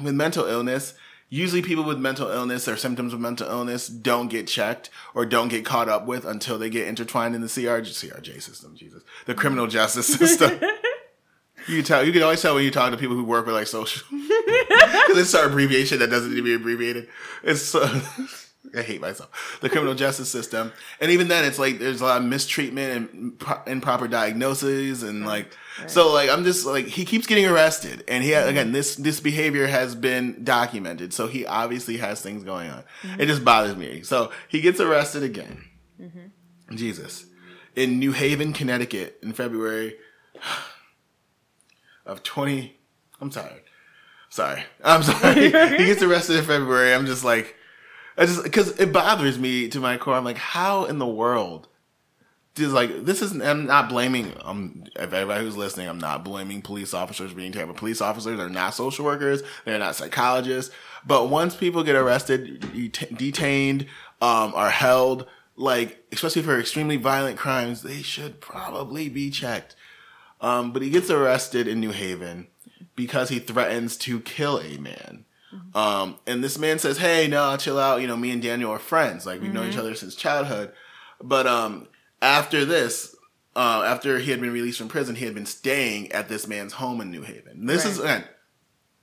with mental illness. Usually, people with mental illness or symptoms of mental illness don't get checked or don't get caught up with until they get intertwined in the CRJ, CRJ system. Jesus, the criminal justice system. You can tell. You can always tell when you talk to people who work with like social, because it's our abbreviation that doesn't need to be abbreviated. It's so. I hate myself. The criminal justice system, and even then, it's like there's a lot of mistreatment and pro- improper diagnoses, and like so. Like I'm just like he keeps getting arrested, and he mm-hmm. again this this behavior has been documented, so he obviously has things going on. Mm-hmm. It just bothers me. So he gets arrested again. Mm-hmm. Jesus, in New Haven, Connecticut, in February of 20 i'm tired sorry. I'm sorry. He gets arrested in february. I'm just like i just because it bothers me to my core. I'm like how in the world just like this is i'm not blaming um if everybody who's listening i'm not blaming police officers being terrible. Police officers are not social workers. They're not psychologists. But once people get arrested det- detained um are held like especially for extremely violent crimes they should probably be checked. Um, but he gets arrested in New Haven because he threatens to kill a man. Um, and this man says, "Hey, no, chill out. You know, me and Daniel are friends. Like we've known each other since childhood." But um, after this, uh, after he had been released from prison, he had been staying at this man's home in New Haven. This is Right. again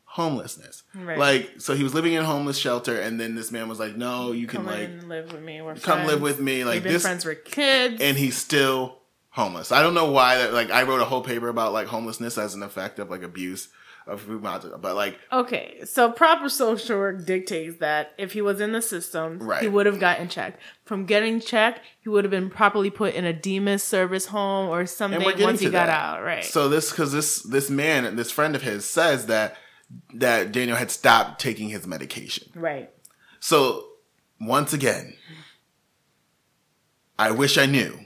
homelessness. Right. Like, so he was living in a homeless shelter, and then this man was like, "No, you can Come like live with me. We're come live with me." Like We've been this, friends with kids. and he still homeless. I don't know why that like I wrote a whole paper about like homelessness as an effect of like abuse of food mountain, but like Okay, so proper social work dictates that if he was in the system, Right. he would have gotten checked. From getting checked, he would have been properly put in a DMHAS service home or something once he got that. out, right? So this because this this man, this friend of his, says that that Daniel had stopped taking his medication. right. So once again, I wish I knew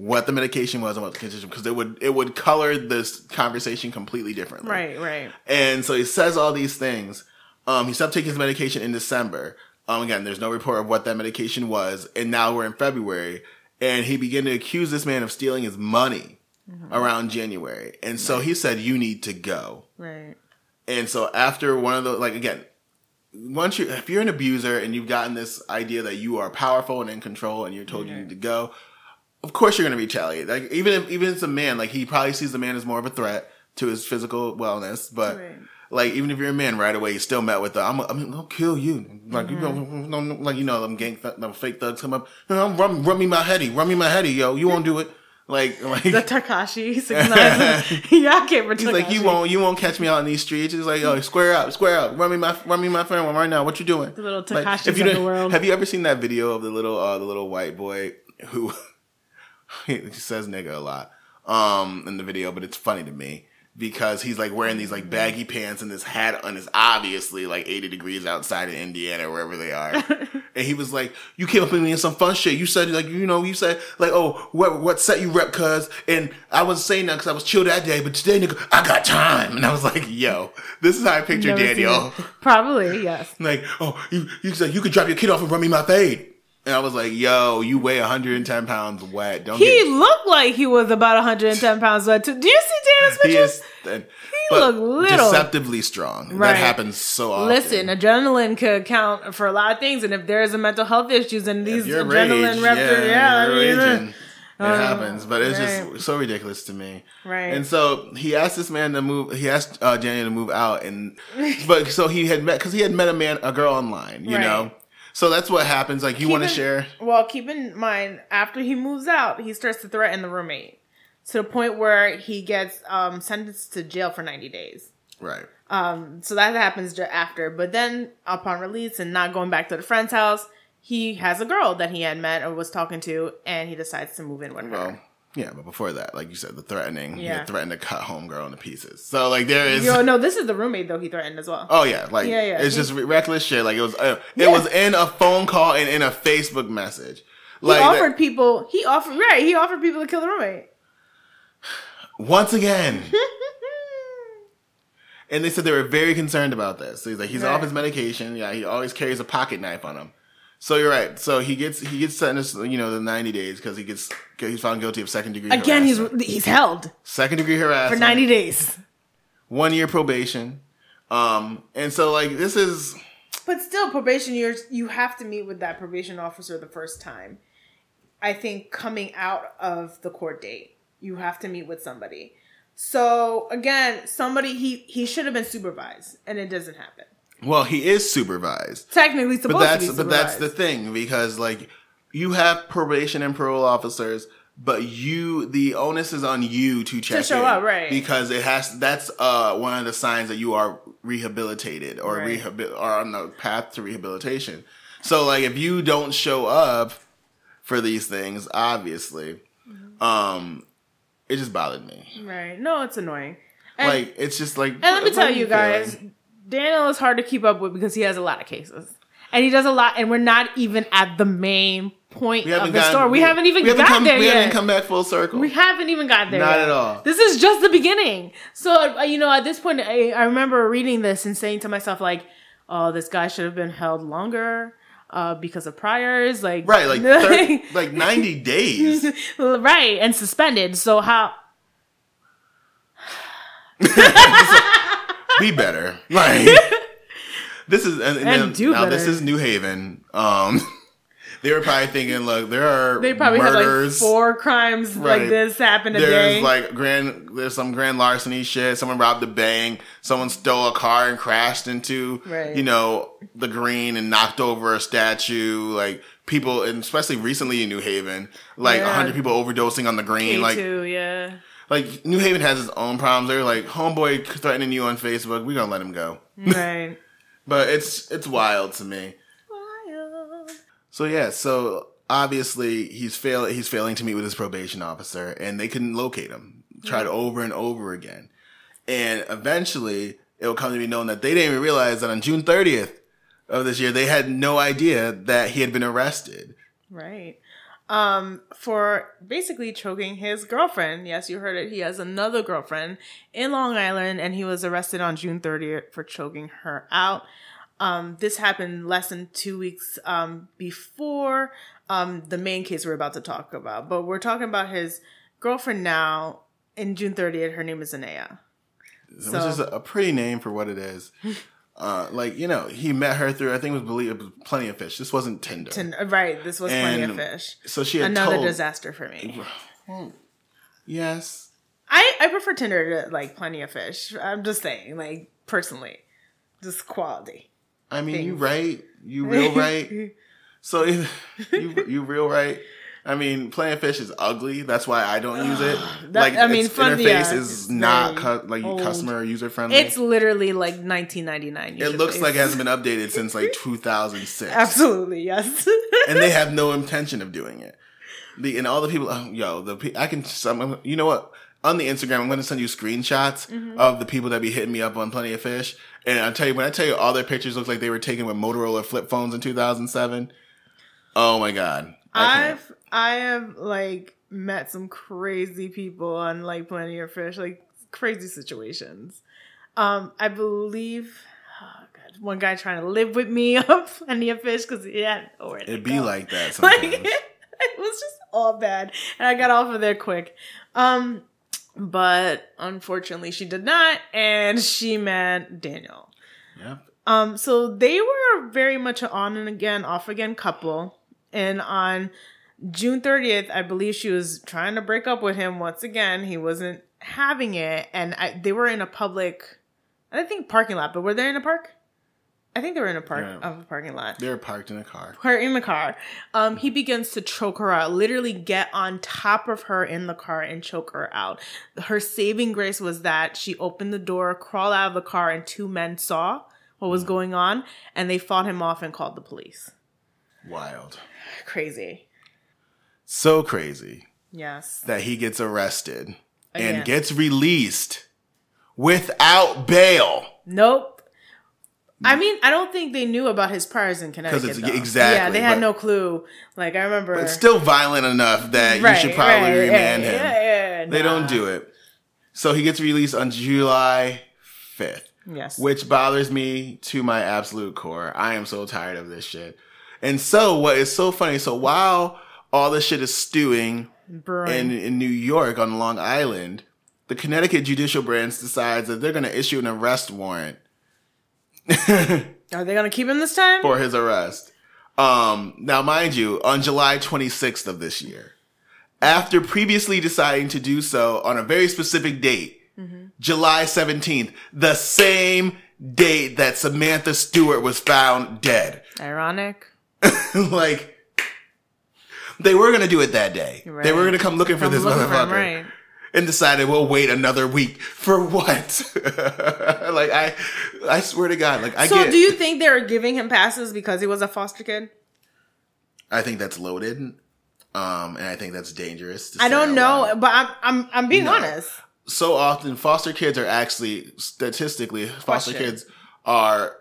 what the medication was and what the condition because it would it would color this conversation completely differently. Right, right. And so he says all these things. Um, he stopped taking his medication in December. Um, again, there's no report of what that medication was. And now we're in February. And he began to accuse this man of stealing his money around January. And so he said, You need to go. Right. And so after one of the, like, again, once you if you're an abuser and you've gotten this idea that you are powerful and in control and you're told you need to go, of course you're going to retaliate. Like even if even if it's a man, like he probably sees the man as more of a threat to his physical wellness, but. Right. Like even if you're a man, right away you still met with the I'm, I'm gonna kill you. Like you know, no, no, like you know them gang, th- them fake thugs come up. No, run, run me my heady, run me my heady, yo. You won't do it. Like, like The Tekashi six nine. yeah, I can't. He's like, you won't, you won't catch me out in these streets. He's like, oh, square up, square up, run me my, run me my phone right now. What you doing? The little Like, Tekashis if you of the world. Have you ever seen that video of the little, uh, the little white boy who he says nigga a lot, um, in the video, but it's funny to me because he's like wearing these like baggy pants and this hat on is obviously like 80 degrees outside in Indiana wherever they are. and he was like, you came up with me in some fun shit. You said like, you know, you said like, oh, what, what set you rep cuz? And I was saying that cause I was chill that day, but today nigga, I got time. And I was like, yo, this is how I picture Never Daniel. Probably yes. Like, oh, you, you said you could drop your kid off and run me my fade. And I was like, yo, you weigh 110 pounds wet. Don't He get looked like he was about 110 pounds wet too. Do you see Daniel's he is He looked little. deceptively strong. Right. That happens so often. Listen, adrenaline could account for a lot of things, and if there's a mental health issues and these adrenaline yeah, you're I mean, raging. It uh, happens, but it's right. just so ridiculous to me. Right. And so he asked this man to move. He asked uh, Daniel to move out, and but so he had met because he had met a man, a girl online, you Right. know. So that's what happens. Like you want to share. Well, keep in mind, after he moves out, he starts to threaten the roommate to the point where he gets um, sentenced to jail for 90 days. Right. Um, so that happens after. But then, upon release and not going back to the friend's house, he has a girl that he had met or was talking to, and he decides to move in with her. Yeah, but before that, like you said, the threatening. He Yeah. had threatened to cut homegirl into pieces. So like there is. Yo, no, this is the roommate though he threatened as well. Oh yeah, like Yeah, yeah. it's just reckless shit. Like it was, uh, it Yeah. was in a phone call and in a Facebook message. he Like that- offered people. He offered right. He offered people to kill the roommate. once again, and they said they were very concerned about this. So he's like, he's Right. off his medication. Yeah, he always carries a pocket knife on him. So you're right. So he gets he gets sentenced, you know, the 90 days because he gets he's found guilty of second degree. Again, he's harassment. he's held second degree harassment for 90 days. one year probation. Um, and so like this is But still, probation years, you have to meet with that probation officer the first time. I think coming out of the court date, you have to meet with somebody. So again, somebody he he should have been supervised, and it doesn't happen. Well, he is supervised. Technically supposed but that's to be but that's the thing because like you have probation and parole officers but you the onus is on you to check to show in up, right. because it has that's uh one of the signs that you are rehabilitated or Right. rehabil- or on the path to rehabilitation so like if you don't show up for these things obviously Mm-hmm. um it just bothered me right. No, it's annoying. And, like it's just like and let me tell you guys, feeling? Daniel is hard to keep up with because he has a lot of cases. And he does a lot, and we're not even at the main point of the gotten- story. We, haven't even we haven't got come, there we yet. haven't come back full circle We haven't even got there. Not yet. at all. This is just the beginning. So uh, you know, at this point, I, I remember reading this and saying to myself, like, "Oh, this guy should have been held longer uh, because of priors." Like, right like 30, like 90 days right, and suspended. So how? be better. Like this is and, and And then- do now this is New Haven. Um, they were probably thinking, look, there are They probably had like four crimes Right. like this happen a there's day. like grand. There's some grand larceny shit. Someone robbed a bank. Someone stole a car and crashed into, Right. you know, the green and knocked over a statue. Like people, and especially recently in New Haven, like a Yeah. hundred people overdosing on the green. Like K2, yeah. Like New Haven has its own problems. They're like homeboy threatening you on Facebook. We're gonna let him go. Right. But it's it's wild to me. Wild. So yeah, so obviously he's fail he's failing to meet with his probation officer, and they couldn't locate him. Tried over and over again, and eventually it will come to be known that they didn't even realize that on June 30th of this year they had no idea that he had been arrested. Right. Um, for basically choking his girlfriend. Yes, you heard it. He has another girlfriend in Long Island, and he was arrested on June 30th for choking her out. Um, this happened less than two weeks um, before um, the main case we're about to talk about. But we're talking about his girlfriend now. In June 30th, her name is Anaya. Which is a pretty name for what it is. Uh, like you know, he met her through I think it was believe it was Plenty of Fish. This wasn't Tinder. Tin- right, this was plenty of fish. So she had Another told, disaster for me. Yes, I I prefer Tinder to like plenty of fish. I'm just saying, like personally, just quality. I mean you right, you real right. So if you you real right. I mean, Plenty of Fish is ugly. That's why I don't use it. That- like, I mean, its fun- interface yeah, is it's not cu- like old. customer user friendly. It's literally like 1999. it looks like it hasn't been updated since like 2006. absolutely yes. and they have no intention of doing it. The and all the people, oh, yo, the I can, some, you know what? On the Instagram, I'm going to send you screenshots Mm-hmm. of the people that be hitting me up on Plenty of Fish. And I tell you, when I tell you all their pictures look like they were taken with Motorola flip phones in 2007. Oh my god. I've I have like met some crazy people on like Plenty of Fish, like crazy situations. Um, I believe oh God, one guy trying to live with me on Plenty of Fish because he had nowhere It'd be go. like that like it was just all bad, and I got off of there quick. Um, but unfortunately, she did not, and she met Daniel. yep. Um, so they were very much an on and again, off again couple. And on June 30th, I believe she was trying to break up with him once again. He wasn't having it. And I, they were in a public, I think parking lot, but were they in a park? I think they were in a park Yeah. of a parking lot. They're parked in a car. Her in the car. Um, he begins to choke her out, literally get on top of her in the car and choke her out. Her saving grace was that she opened the door, crawled out of the car, and two men saw what was going on, and they fought him off and called the police. Wild. Crazy. So crazy Yes. that he gets arrested Again. and gets released without bail. Nope. I mean, I don't think they knew about his priors in Connecticut. it's- though. exactly, Yeah, they had but- no clue. Like I remember. But still violent enough that you should probably remand him. Yeah, yeah, They don't do it. So he gets released on July 5th, Yes. which bothers me to my absolute core. I am so tired of this shit. And so what is so funny, so while all this shit is stewing in, in New York on Long Island, the Connecticut judicial branch decides that they're going to issue an arrest warrant Are they gonna keep him this time? for his arrest. Um, now, mind you, on July 26th of this year, after previously deciding to do so on a very specific date, July 17th, the same date that Samantha Stewart was found dead. Ironic. like, they were going to do it that day. They were going to come looking for I'm this looking for him, motherfucker. right. And decided we'll wait another week for what? like I, I swear to God, like I So, get. do you think they were giving him passes because he was a foster kid? I think that's loaded, um, and I think that's dangerous. to I don't know, loud. but I'm I'm I'm being No. honest. So often, foster kids are actually statistically foster Question. kids are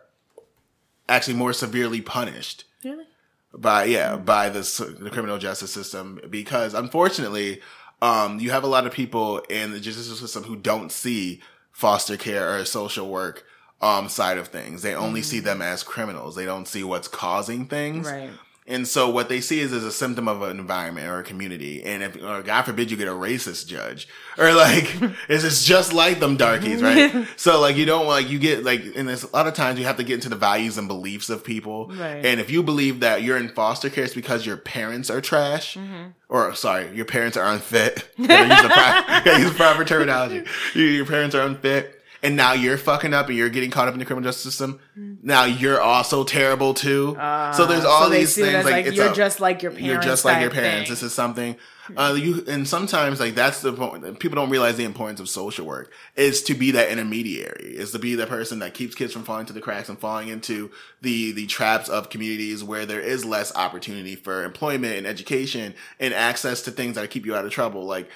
actually more severely punished Really? By yeah by the, s- the criminal justice system because unfortunately, um, you have a lot of people in the justice system who don't see foster care or social work um side of things. They only see them as criminals. They don't see what's causing things. Right. And so what they see is as a symptom of an environment or a community. And if, or God forbid you get a racist judge or like, it's just, just like them darkies, right? so like you don't like, you get like, and there's a lot of times you have to get into the values and beliefs of people. Right. And if you believe that you're in foster care, it's because your parents are trash mm-hmm. or sorry, your parents are unfit. gotta use the gotta use proper terminology. Your parents are unfit. And now you're fucking up and you're getting caught up in the criminal justice system. Now you're also terrible too. so there's all Ah, so these things like, like, it's you're a- just like your parents. you're just like your parents. thing. This is something uh, you and sometimes like that's the point. People don't realize the importance of social work is to be that intermediary, is to be the person that keeps kids from falling to the cracks and falling into the the traps of communities where there is less opportunity for employment and education and access to things that keep you out of trouble. Like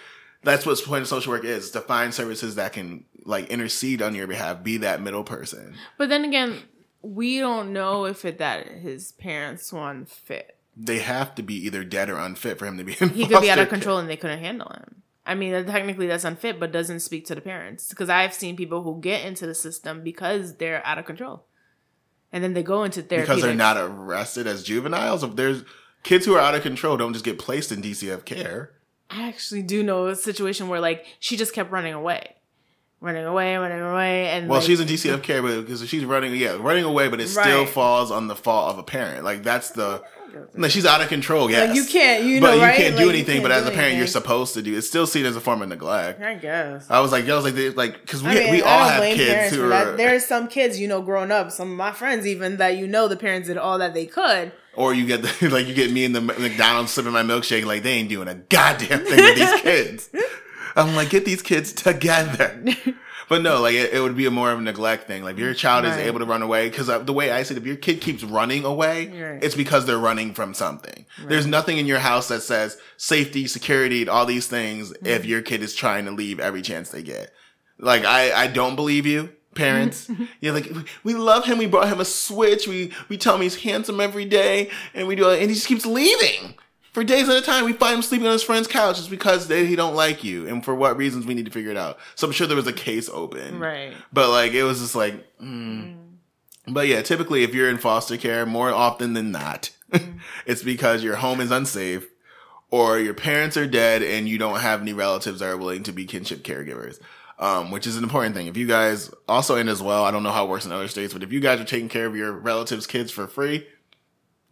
that's what the point of social work is to find services that can like intercede on your behalf, be that middle person. But then again, we don't know if it that his parents were fit. They have to be either dead or unfit for him to be. In He could be out of control and they couldn't handle him. I mean, technically that's unfit, but doesn't speak to the parents because I've seen people who get into the system because they're out of control, and then they go into therapy because they're not arrested as juveniles. If there's kids who are out of control, don't just get placed in DCF care. I actually do know a situation where like she just kept running away. Running away, running away, and Well, like, she's in DCF care, but because she's running, yeah, running away, but it still falls on the fault of a parent. Like that's the. Like she's out of control, yes. Like, you can't- you but know, you right? can't do Like, anything. can't But as a parent, you're supposed to do. It's still seen as a form of neglect. I guess. I was like, I was like, they- like, because we I mean, we all have kids who are. There's some kids, you know, growing up, some of my friends even that you know the parents did all that they could. or you get the, like you get me in the McDonald's sipping my milkshake, like they ain't doing a goddamn thing with these kids. I'm like, get these kids together. But no, like it, it would be a more of a neglect thing. Like if your child is able to run away, because the way I see it, if your kid keeps running away, Right. it's because they're running from something. There's nothing in your house that says safety, security, all these things. Mm-hmm. If your kid is trying to leave every chance they get, like I, I don't believe you. Parents, you're like, we love him. We brought him a switch. We, we tell him he's handsome every day and we do, and he just keeps leaving for days at a time. We find him sleeping on his friend's couch just because they, he don't like you. And for what reasons we need to figure it out. So I'm sure there was a case open. Right. But like it was just like, mm. but yeah, typically if you're in foster care, more often than not, it's because your home is unsafe, or your parents are dead and you don't have any relatives that are willing to be kinship caregivers. Um, which is an important thing. If you guys also in as well, I don't know how it works in other states, but if you guys are taking care of your relatives' kids for free,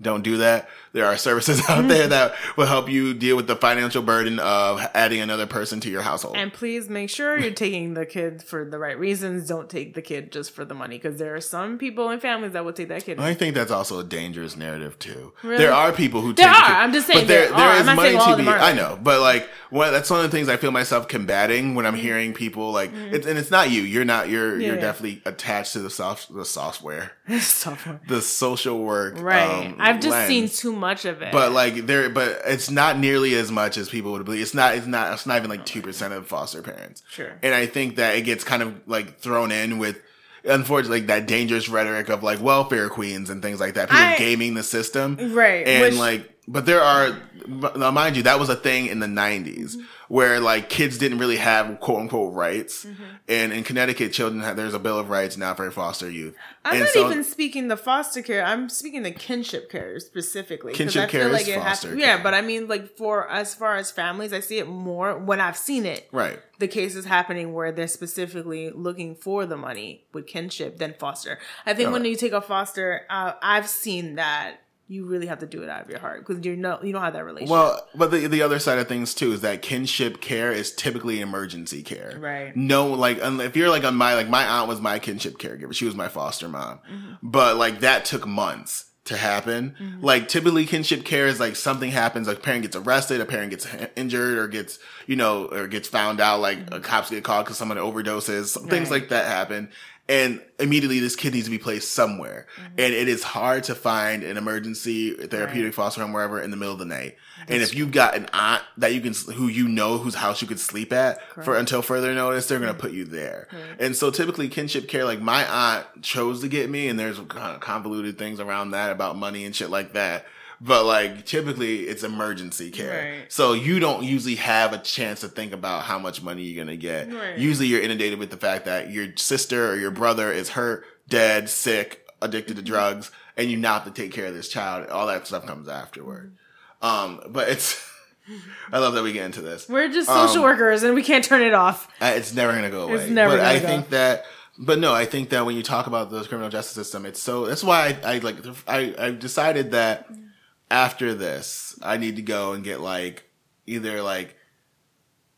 don't do that. There are services out there that will help you deal with the financial burden of adding another person to your household. And please make sure you're taking the kid for the right reasons. Don't take the kid just for the money because there are some people and families that will take that kid. I think that's also a dangerous narrative too. Really? There are people who There take are. kid- I'm just saying but there there there is money to be. I know, but like one, that's one of the things I feel myself combating when I'm Mm-hmm. hearing people like, it's, and it's not you. You're not. You're you're Yeah. definitely attached to the soft the software, Software. the social work. Right. um, I've just lens. seen too much of it. But like there, but it's not nearly as much as people would believe. It's not. It's not. It's not even like two percent of foster parents. Sure. And I think that it gets kind of like thrown in with, unfortunately, like that dangerous rhetoric of like welfare queens and things like that. People I- gaming the system. Right, And which- like, but there are. Now, mind you, that was a thing in the '90s Mm-hmm. where like kids didn't really have quote unquote rights. Mm-hmm. And in Connecticut, children have, there's a bill of rights now for foster youth. I'm and not so- even speaking the foster care. I'm speaking the kinship care specifically Kinship I feel care like is it has foster to, Yeah, but I mean, like for as far as families, I see it more when I've seen it. right. The cases happening where they're specifically looking for the money with kinship than foster. I think when you take a foster, uh, I've seen that you really have to do it out of your heart because you know you don't have that relationship. Well, but the the other side of things too is that kinship care is typically emergency care. Right. No, like if you're like on my like my aunt was my kinship caregiver. She was my foster mom, Mm-hmm. but like that took months to happen. Like typically kinship care is like something happens, like a parent gets arrested, a parent gets injured, or gets you know or gets found out, like uh, cops get called because someone overdoses, things Mm-hmm. Like that happen. And immediately this kid needs to be placed somewhere. And it is hard to find an emergency therapeutic Right. foster home wherever in the middle of the night. and if you've got an aunt that you can, who you know whose house you could sleep at for until further notice, they're going to put you there. And so typically kinship care, like my aunt chose to get me and there's kind of convoluted things around that about money and shit like that. But like typically it's emergency care. Right. So you don't usually have a chance to think about how much money you're going to get. Right. Usually you're inundated with the fact that your sister or your brother is hurt, dead, sick, addicted to mm-hmm. drugs, and you now have to take care of this child. All that stuff comes afterward. Um, but it's, I love that we get into this. We're just um, social workers and we can't turn it off. Uh, it's never going to go away. It's never but I go. think that, but no, I think that when you talk about the criminal justice system, it's so, that's why I, I like, I, I decided that mm-hmm. After this, I need to go and get like, either like,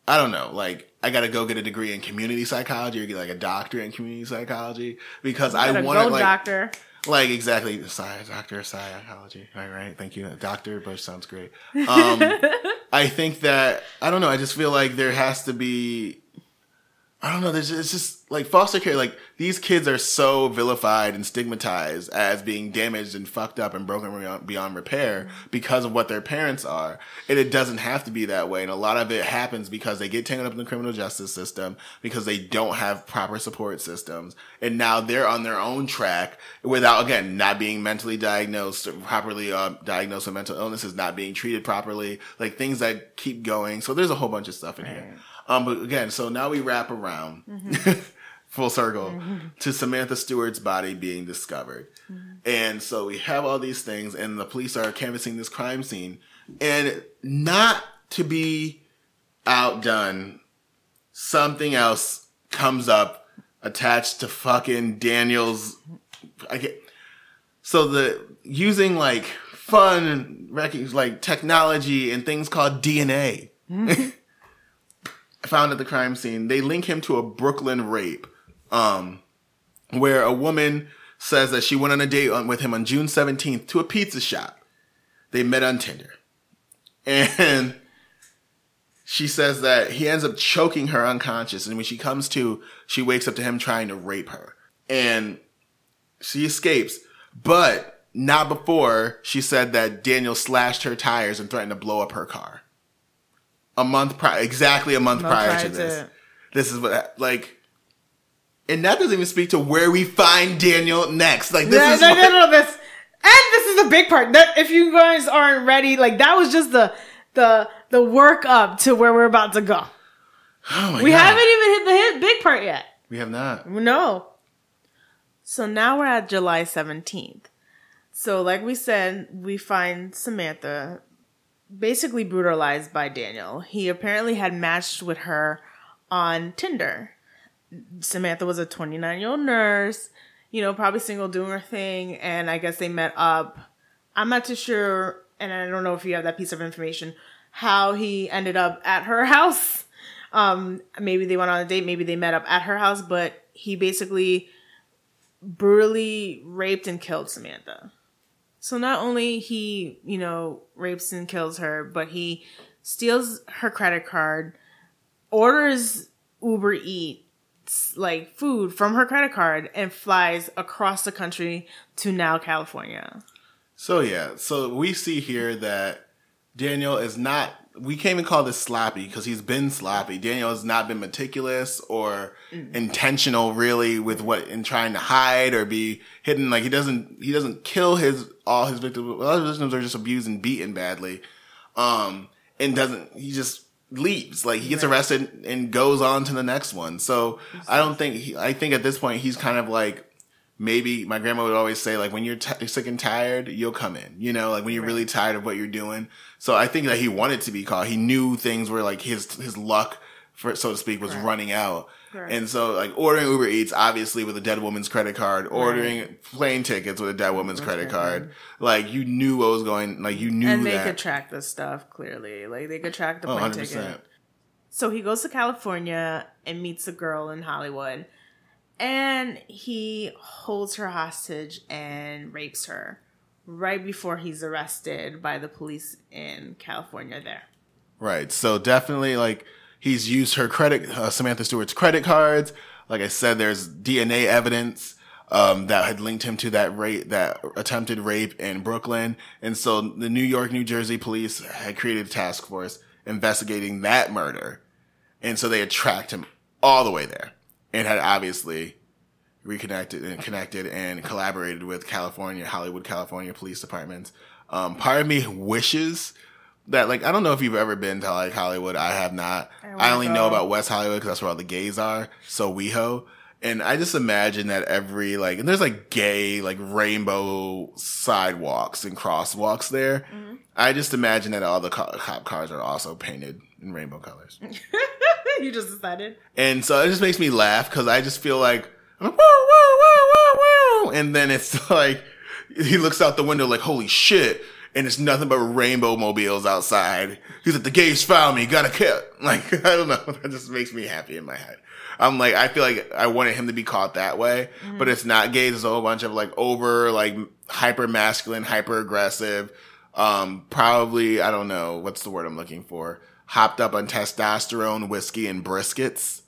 I don't know, like, I gotta go get a degree in community psychology or get like a doctorate in community psychology because I want to go, like, doctor. like exactly, Psy, doctor, psychology. All right, right. Thank you. Dr. Bush sounds great. Um, I think that, I don't know, I just feel like there has to be, I don't know, there's it's just like foster care, like these kids are so vilified and stigmatized as being damaged and fucked up and broken beyond, repair because of what their parents are. And it doesn't have to be that way. And a lot of it happens because they get tangled up in the criminal justice system because they don't have proper support systems. And now they're on their own track without, again, not being mentally diagnosed, properly uh, diagnosed with mental illnesses, not being treated properly, like things that keep going. So there's a whole bunch of stuff in here. Um, but again, so now we wrap around full circle to Samantha Stewart's body being discovered. And so we have all these things, and the police are canvassing this crime scene. And not to be outdone, something else comes up attached to fucking Daniel's. I get so the using like fun like technology and things called DNA. found at the crime scene. They link him to a Brooklyn rape, um, where a woman says that she went on a date on, with him on June 17th to a pizza shop. They met on Tinder. And she says that he ends up choking her unconscious. And when she comes to, she wakes up to him trying to rape her. And she escapes, but not before she said that Daniel slashed her tires and threatened to blow up her car a month prior, exactly a month, month prior, prior, to this. To... This is what like, and that doesn't even speak to where we find Daniel next. Like this no, is no, what... no, no, this, and this is the big part. That if you guys aren't ready, like that was just the the the work up to where we're about to go. Oh we God. haven't even hit the hit big part yet. We have not. No. So now we're at July seventeenth. So, like we said, we find Samantha basically brutalized by Daniel. He apparently had matched with her on Tinder. Samantha was a 29 year old nurse, you know, probably single doing her thing, and I guess they met up. I'm not too sure, and I don't know if you have that piece of information, how he ended up at her house. Um, maybe they went on a date, maybe they met up at her house, but he basically brutally raped and killed Samantha. So not only he, you know, rapes and kills her, but he steals her credit card, orders Uber Eats like food from her credit card and flies across the country to now California. So yeah, so we see here that Daniel is not we can't even call this sloppy because he's been sloppy. Daniel has not been meticulous or mm. intentional really with what in trying to hide or be hidden. Like he doesn't he doesn't kill his all his victims. His victims are just abused and beaten badly. Um and doesn't he just leaves. Like he gets arrested and goes on to the next one. So I don't think he, I think at this point he's kind of like maybe my grandma would always say like when you're t- sick and tired you'll come in you know like when you're right. really tired of what you're doing so i think that he wanted to be caught. He knew things were like his his luck for so to speak was right. running out. Right. and so like ordering uber eats obviously with a dead woman's credit card ordering plane tickets with a dead woman's credit card. Like you knew what was going like you knew and they that. could track the stuff clearly. Like they could track the oh, plane oh, ticket. so he goes to california and meets a girl in hollywood and he holds her hostage and rapes her right before he's arrested by the police in California there. Right. So definitely like he's used her credit uh, Samantha Stewart's credit cards. Like I said there's DNA evidence um, that had linked him to that rape, that attempted rape in Brooklyn. And so the New York, New Jersey police had created a task force investigating that murder. And so they had tracked him all the way there and had obviously reconnected and connected and collaborated with California, Hollywood, California police departments. Um, part of me wishes that, like, I don't know if you've ever been to like Hollywood. I have not. I, I only go. know about West Hollywood because that's where all the gays are. So WeHo. And I just imagine that every like, and there's like gay, like rainbow sidewalks and crosswalks there. Mm-hmm. I just imagine that all the cop cars are also painted in rainbow colors. you just decided. And so it just makes me laugh because I just feel like, woo, woo, woo, woo, woo. And then it's like, he looks out the window like, holy shit. And it's nothing but rainbow mobiles outside. He's like, the gays found me, gotta kill. Like, I don't know. That just makes me happy in my head. I'm like, I feel like I wanted him to be caught that way, mm-hmm. but it's not gays. It's a whole bunch of like over, like hyper masculine, hyper aggressive, um, probably, I don't know, what's the word I'm looking for? hopped up on testosterone, whiskey, and briskets,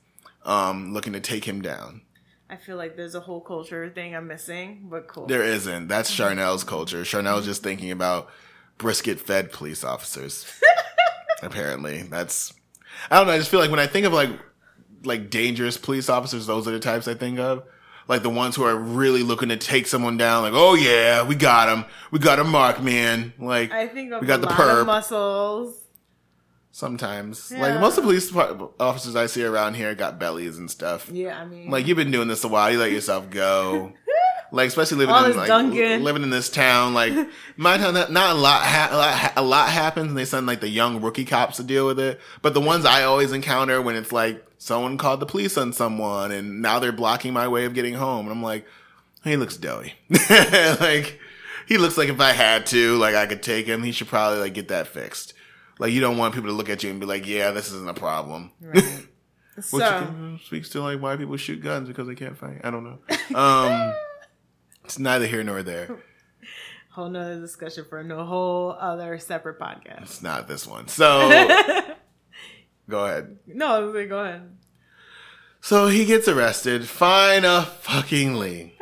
um, looking to take him down. I feel like there's a whole culture thing I'm missing, but cool. There isn't. That's mm-hmm. Charnel's culture. Charnel's mm-hmm. just thinking about brisket fed police officers. Apparently. That's I don't know, I just feel like when I think of like like dangerous police officers, those are the types I think of. Like the ones who are really looking to take someone down, like, oh yeah, we got him. We got a mark, man. Like I think we got the perp. muscles. Sometimes, yeah. like most of the police officers I see around here got bellies and stuff. Yeah, I mean, like you've been doing this a while. You let yourself go. like especially living All in like Duncan. living in this town. Like my town, not, not a lot, ha- a lot, a lot happens, and they send like the young rookie cops to deal with it. But the ones I always encounter when it's like someone called the police on someone and now they're blocking my way of getting home. And I'm like, he looks doughy. like, he looks like if I had to, like I could take him, he should probably like get that fixed. Like you don't want people to look at you and be like, yeah, this isn't a problem. Right. Which so, speaks to like why people shoot guns because they can't fight. I don't know. Um, it's neither here nor there. Whole nother discussion for a whole other separate podcast. It's not this one. So go ahead. No, I was like, go ahead. So he gets arrested. Fine a fuckingly.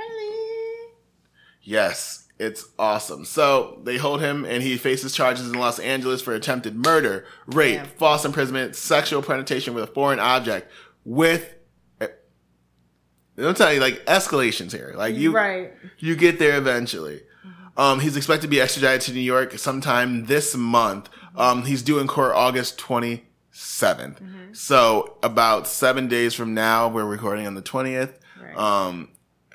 Yes, it's awesome. So they hold him and he faces charges in Los Angeles for attempted murder, rape, Damn. false imprisonment, sexual penetration with a foreign object with I'm telling you, like escalations here. Like you, right. you get there eventually. Um, he's expected to be extradited to New York sometime this month. Um, he's due in court August 27th. Mm-hmm. So about seven days from now, we're recording on the 20th. Right. Um,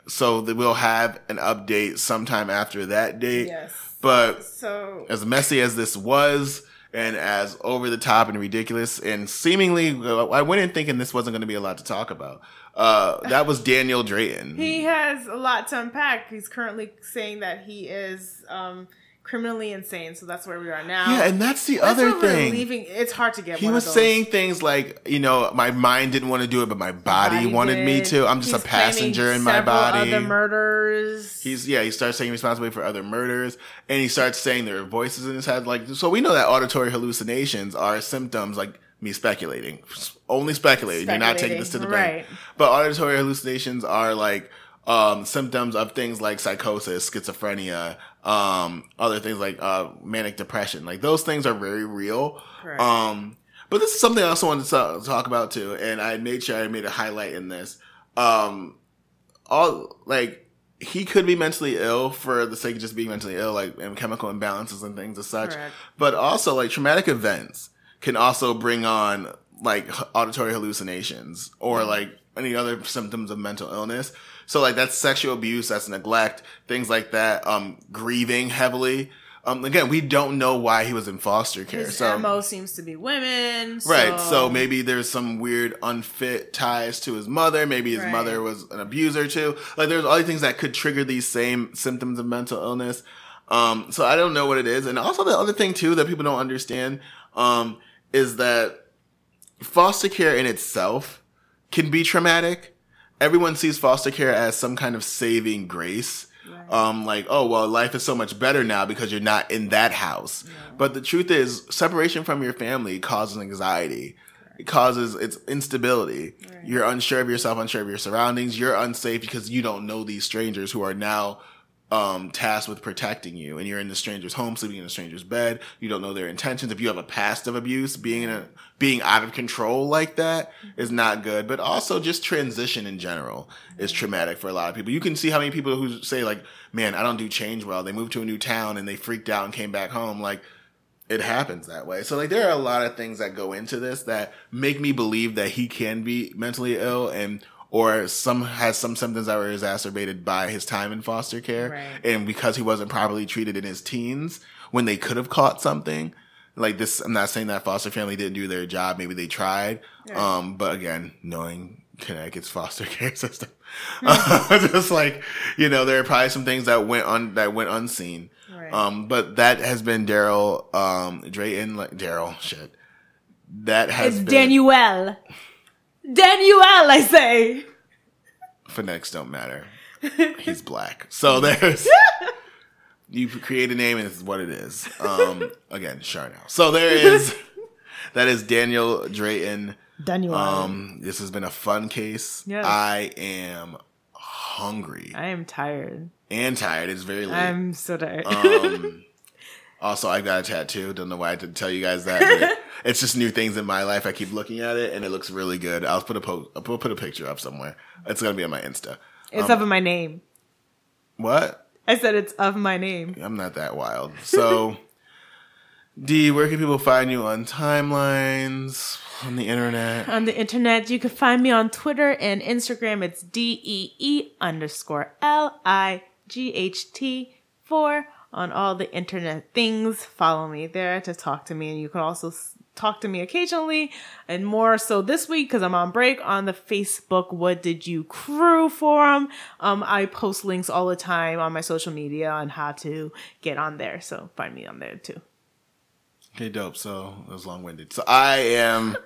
so that we'll have an update sometime after that date. Yes. But so as messy as this was, and as over the top and ridiculous, and seemingly, I went in thinking this wasn't going to be a lot to talk about. Uh, that was Daniel Drayton. He has a lot to unpack. He's currently saying that he is um, criminally insane. So that's where we are now. Yeah, and that's the that's other thing. Leaving, it's hard to get. He was saying things like, you know, my mind didn't want to do it, but my body, body wanted did. me to. I'm just He's a passenger in my body. Other murders. He's yeah. He starts taking responsibility for other murders, and he starts saying there are voices in his head. Like so, we know that auditory hallucinations are symptoms like me speculating, only speculating. speculating. You're not taking this to the bank. Right. But auditory hallucinations are like um, symptoms of things like psychosis, schizophrenia, um, other things like uh, manic depression. Like those things are very real. Right. Um, but this is something I also wanted to talk about too, and I made sure I made a highlight in this. Um, all like he could be mentally ill for the sake of just being mentally ill, like and chemical imbalances and things as such. Correct. But also like traumatic events can also bring on like auditory hallucinations or mm-hmm. like any other symptoms of mental illness. So like that's sexual abuse, that's neglect, things like that. Um, grieving heavily. Um, again, we don't know why he was in foster care. His so mo seems to be women, so. right? So maybe there's some weird unfit ties to his mother. Maybe his right. mother was an abuser too. Like there's all these things that could trigger these same symptoms of mental illness. Um, so I don't know what it is. And also the other thing too that people don't understand, um, is that foster care in itself can be traumatic. Everyone sees foster care as some kind of saving grace. Right. Um, like, oh, well, life is so much better now because you're not in that house. Yeah. But the truth is, separation from your family causes anxiety. It causes it's instability. Right. You're unsure of yourself, unsure of your surroundings. You're unsafe because you don't know these strangers who are now um, tasked with protecting you and you're in the stranger's home, sleeping in a stranger's bed. You don't know their intentions. If you have a past of abuse, being in a, being out of control like that is not good. But also just transition in general is traumatic for a lot of people. You can see how many people who say like, man, I don't do change well. They moved to a new town and they freaked out and came back home. Like, it happens that way. So like there are a lot of things that go into this that make me believe that he can be mentally ill and or some has some symptoms that were exacerbated by his time in foster care. Right. and because he wasn't properly treated in his teens when they could have caught something like this i'm not saying that foster family didn't do their job maybe they tried. Um but again knowing connecticut's foster care system just like you know there are probably some things that went on that went unseen. Right. um but that has been daryl um drayton like daryl shit. That has it's been, daniel Daniel, I say. Phonetics don't matter. He's black. So there's you create a name and it's what it is. Um again, Charnel. So there is that is Daniel Drayton. Daniel. Um this has been a fun case. Yeah. I am hungry. I am tired. And tired. It's very late. I'm so tired. Um also, I've got a tattoo. Don't know why I didn't tell you guys that. it's just new things in my life. I keep looking at it, and it looks really good. I'll put a post. I'll put a picture up somewhere. It's gonna be on my Insta. It's um, of my name. What? I said it's of my name. I'm not that wild. So, D, where can people find you on timelines? On the internet. On the internet, you can find me on Twitter and Instagram. It's D E E underscore L I G H T four on all the internet things. Follow me there to talk to me, and you can also talk to me occasionally and more so this week because I'm on break on the Facebook What Did You Crew forum. Um, I post links all the time on my social media on how to get on there. So find me on there too. Okay, dope. So it was long winded. So I am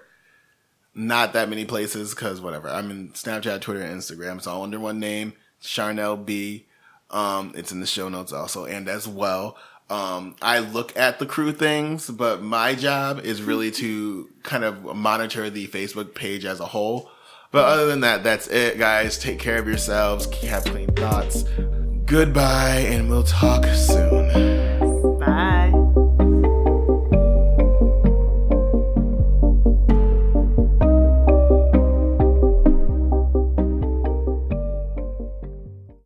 not that many places because whatever. I'm in Snapchat, Twitter, and Instagram. It's all under one name, Charnel B. Um, it's in the show notes also, and as well. Um, I look at the crew things, but my job is really to kind of monitor the Facebook page as a whole. But other than that, that's it, guys. Take care of yourselves. Have clean thoughts. Goodbye, and we'll talk soon.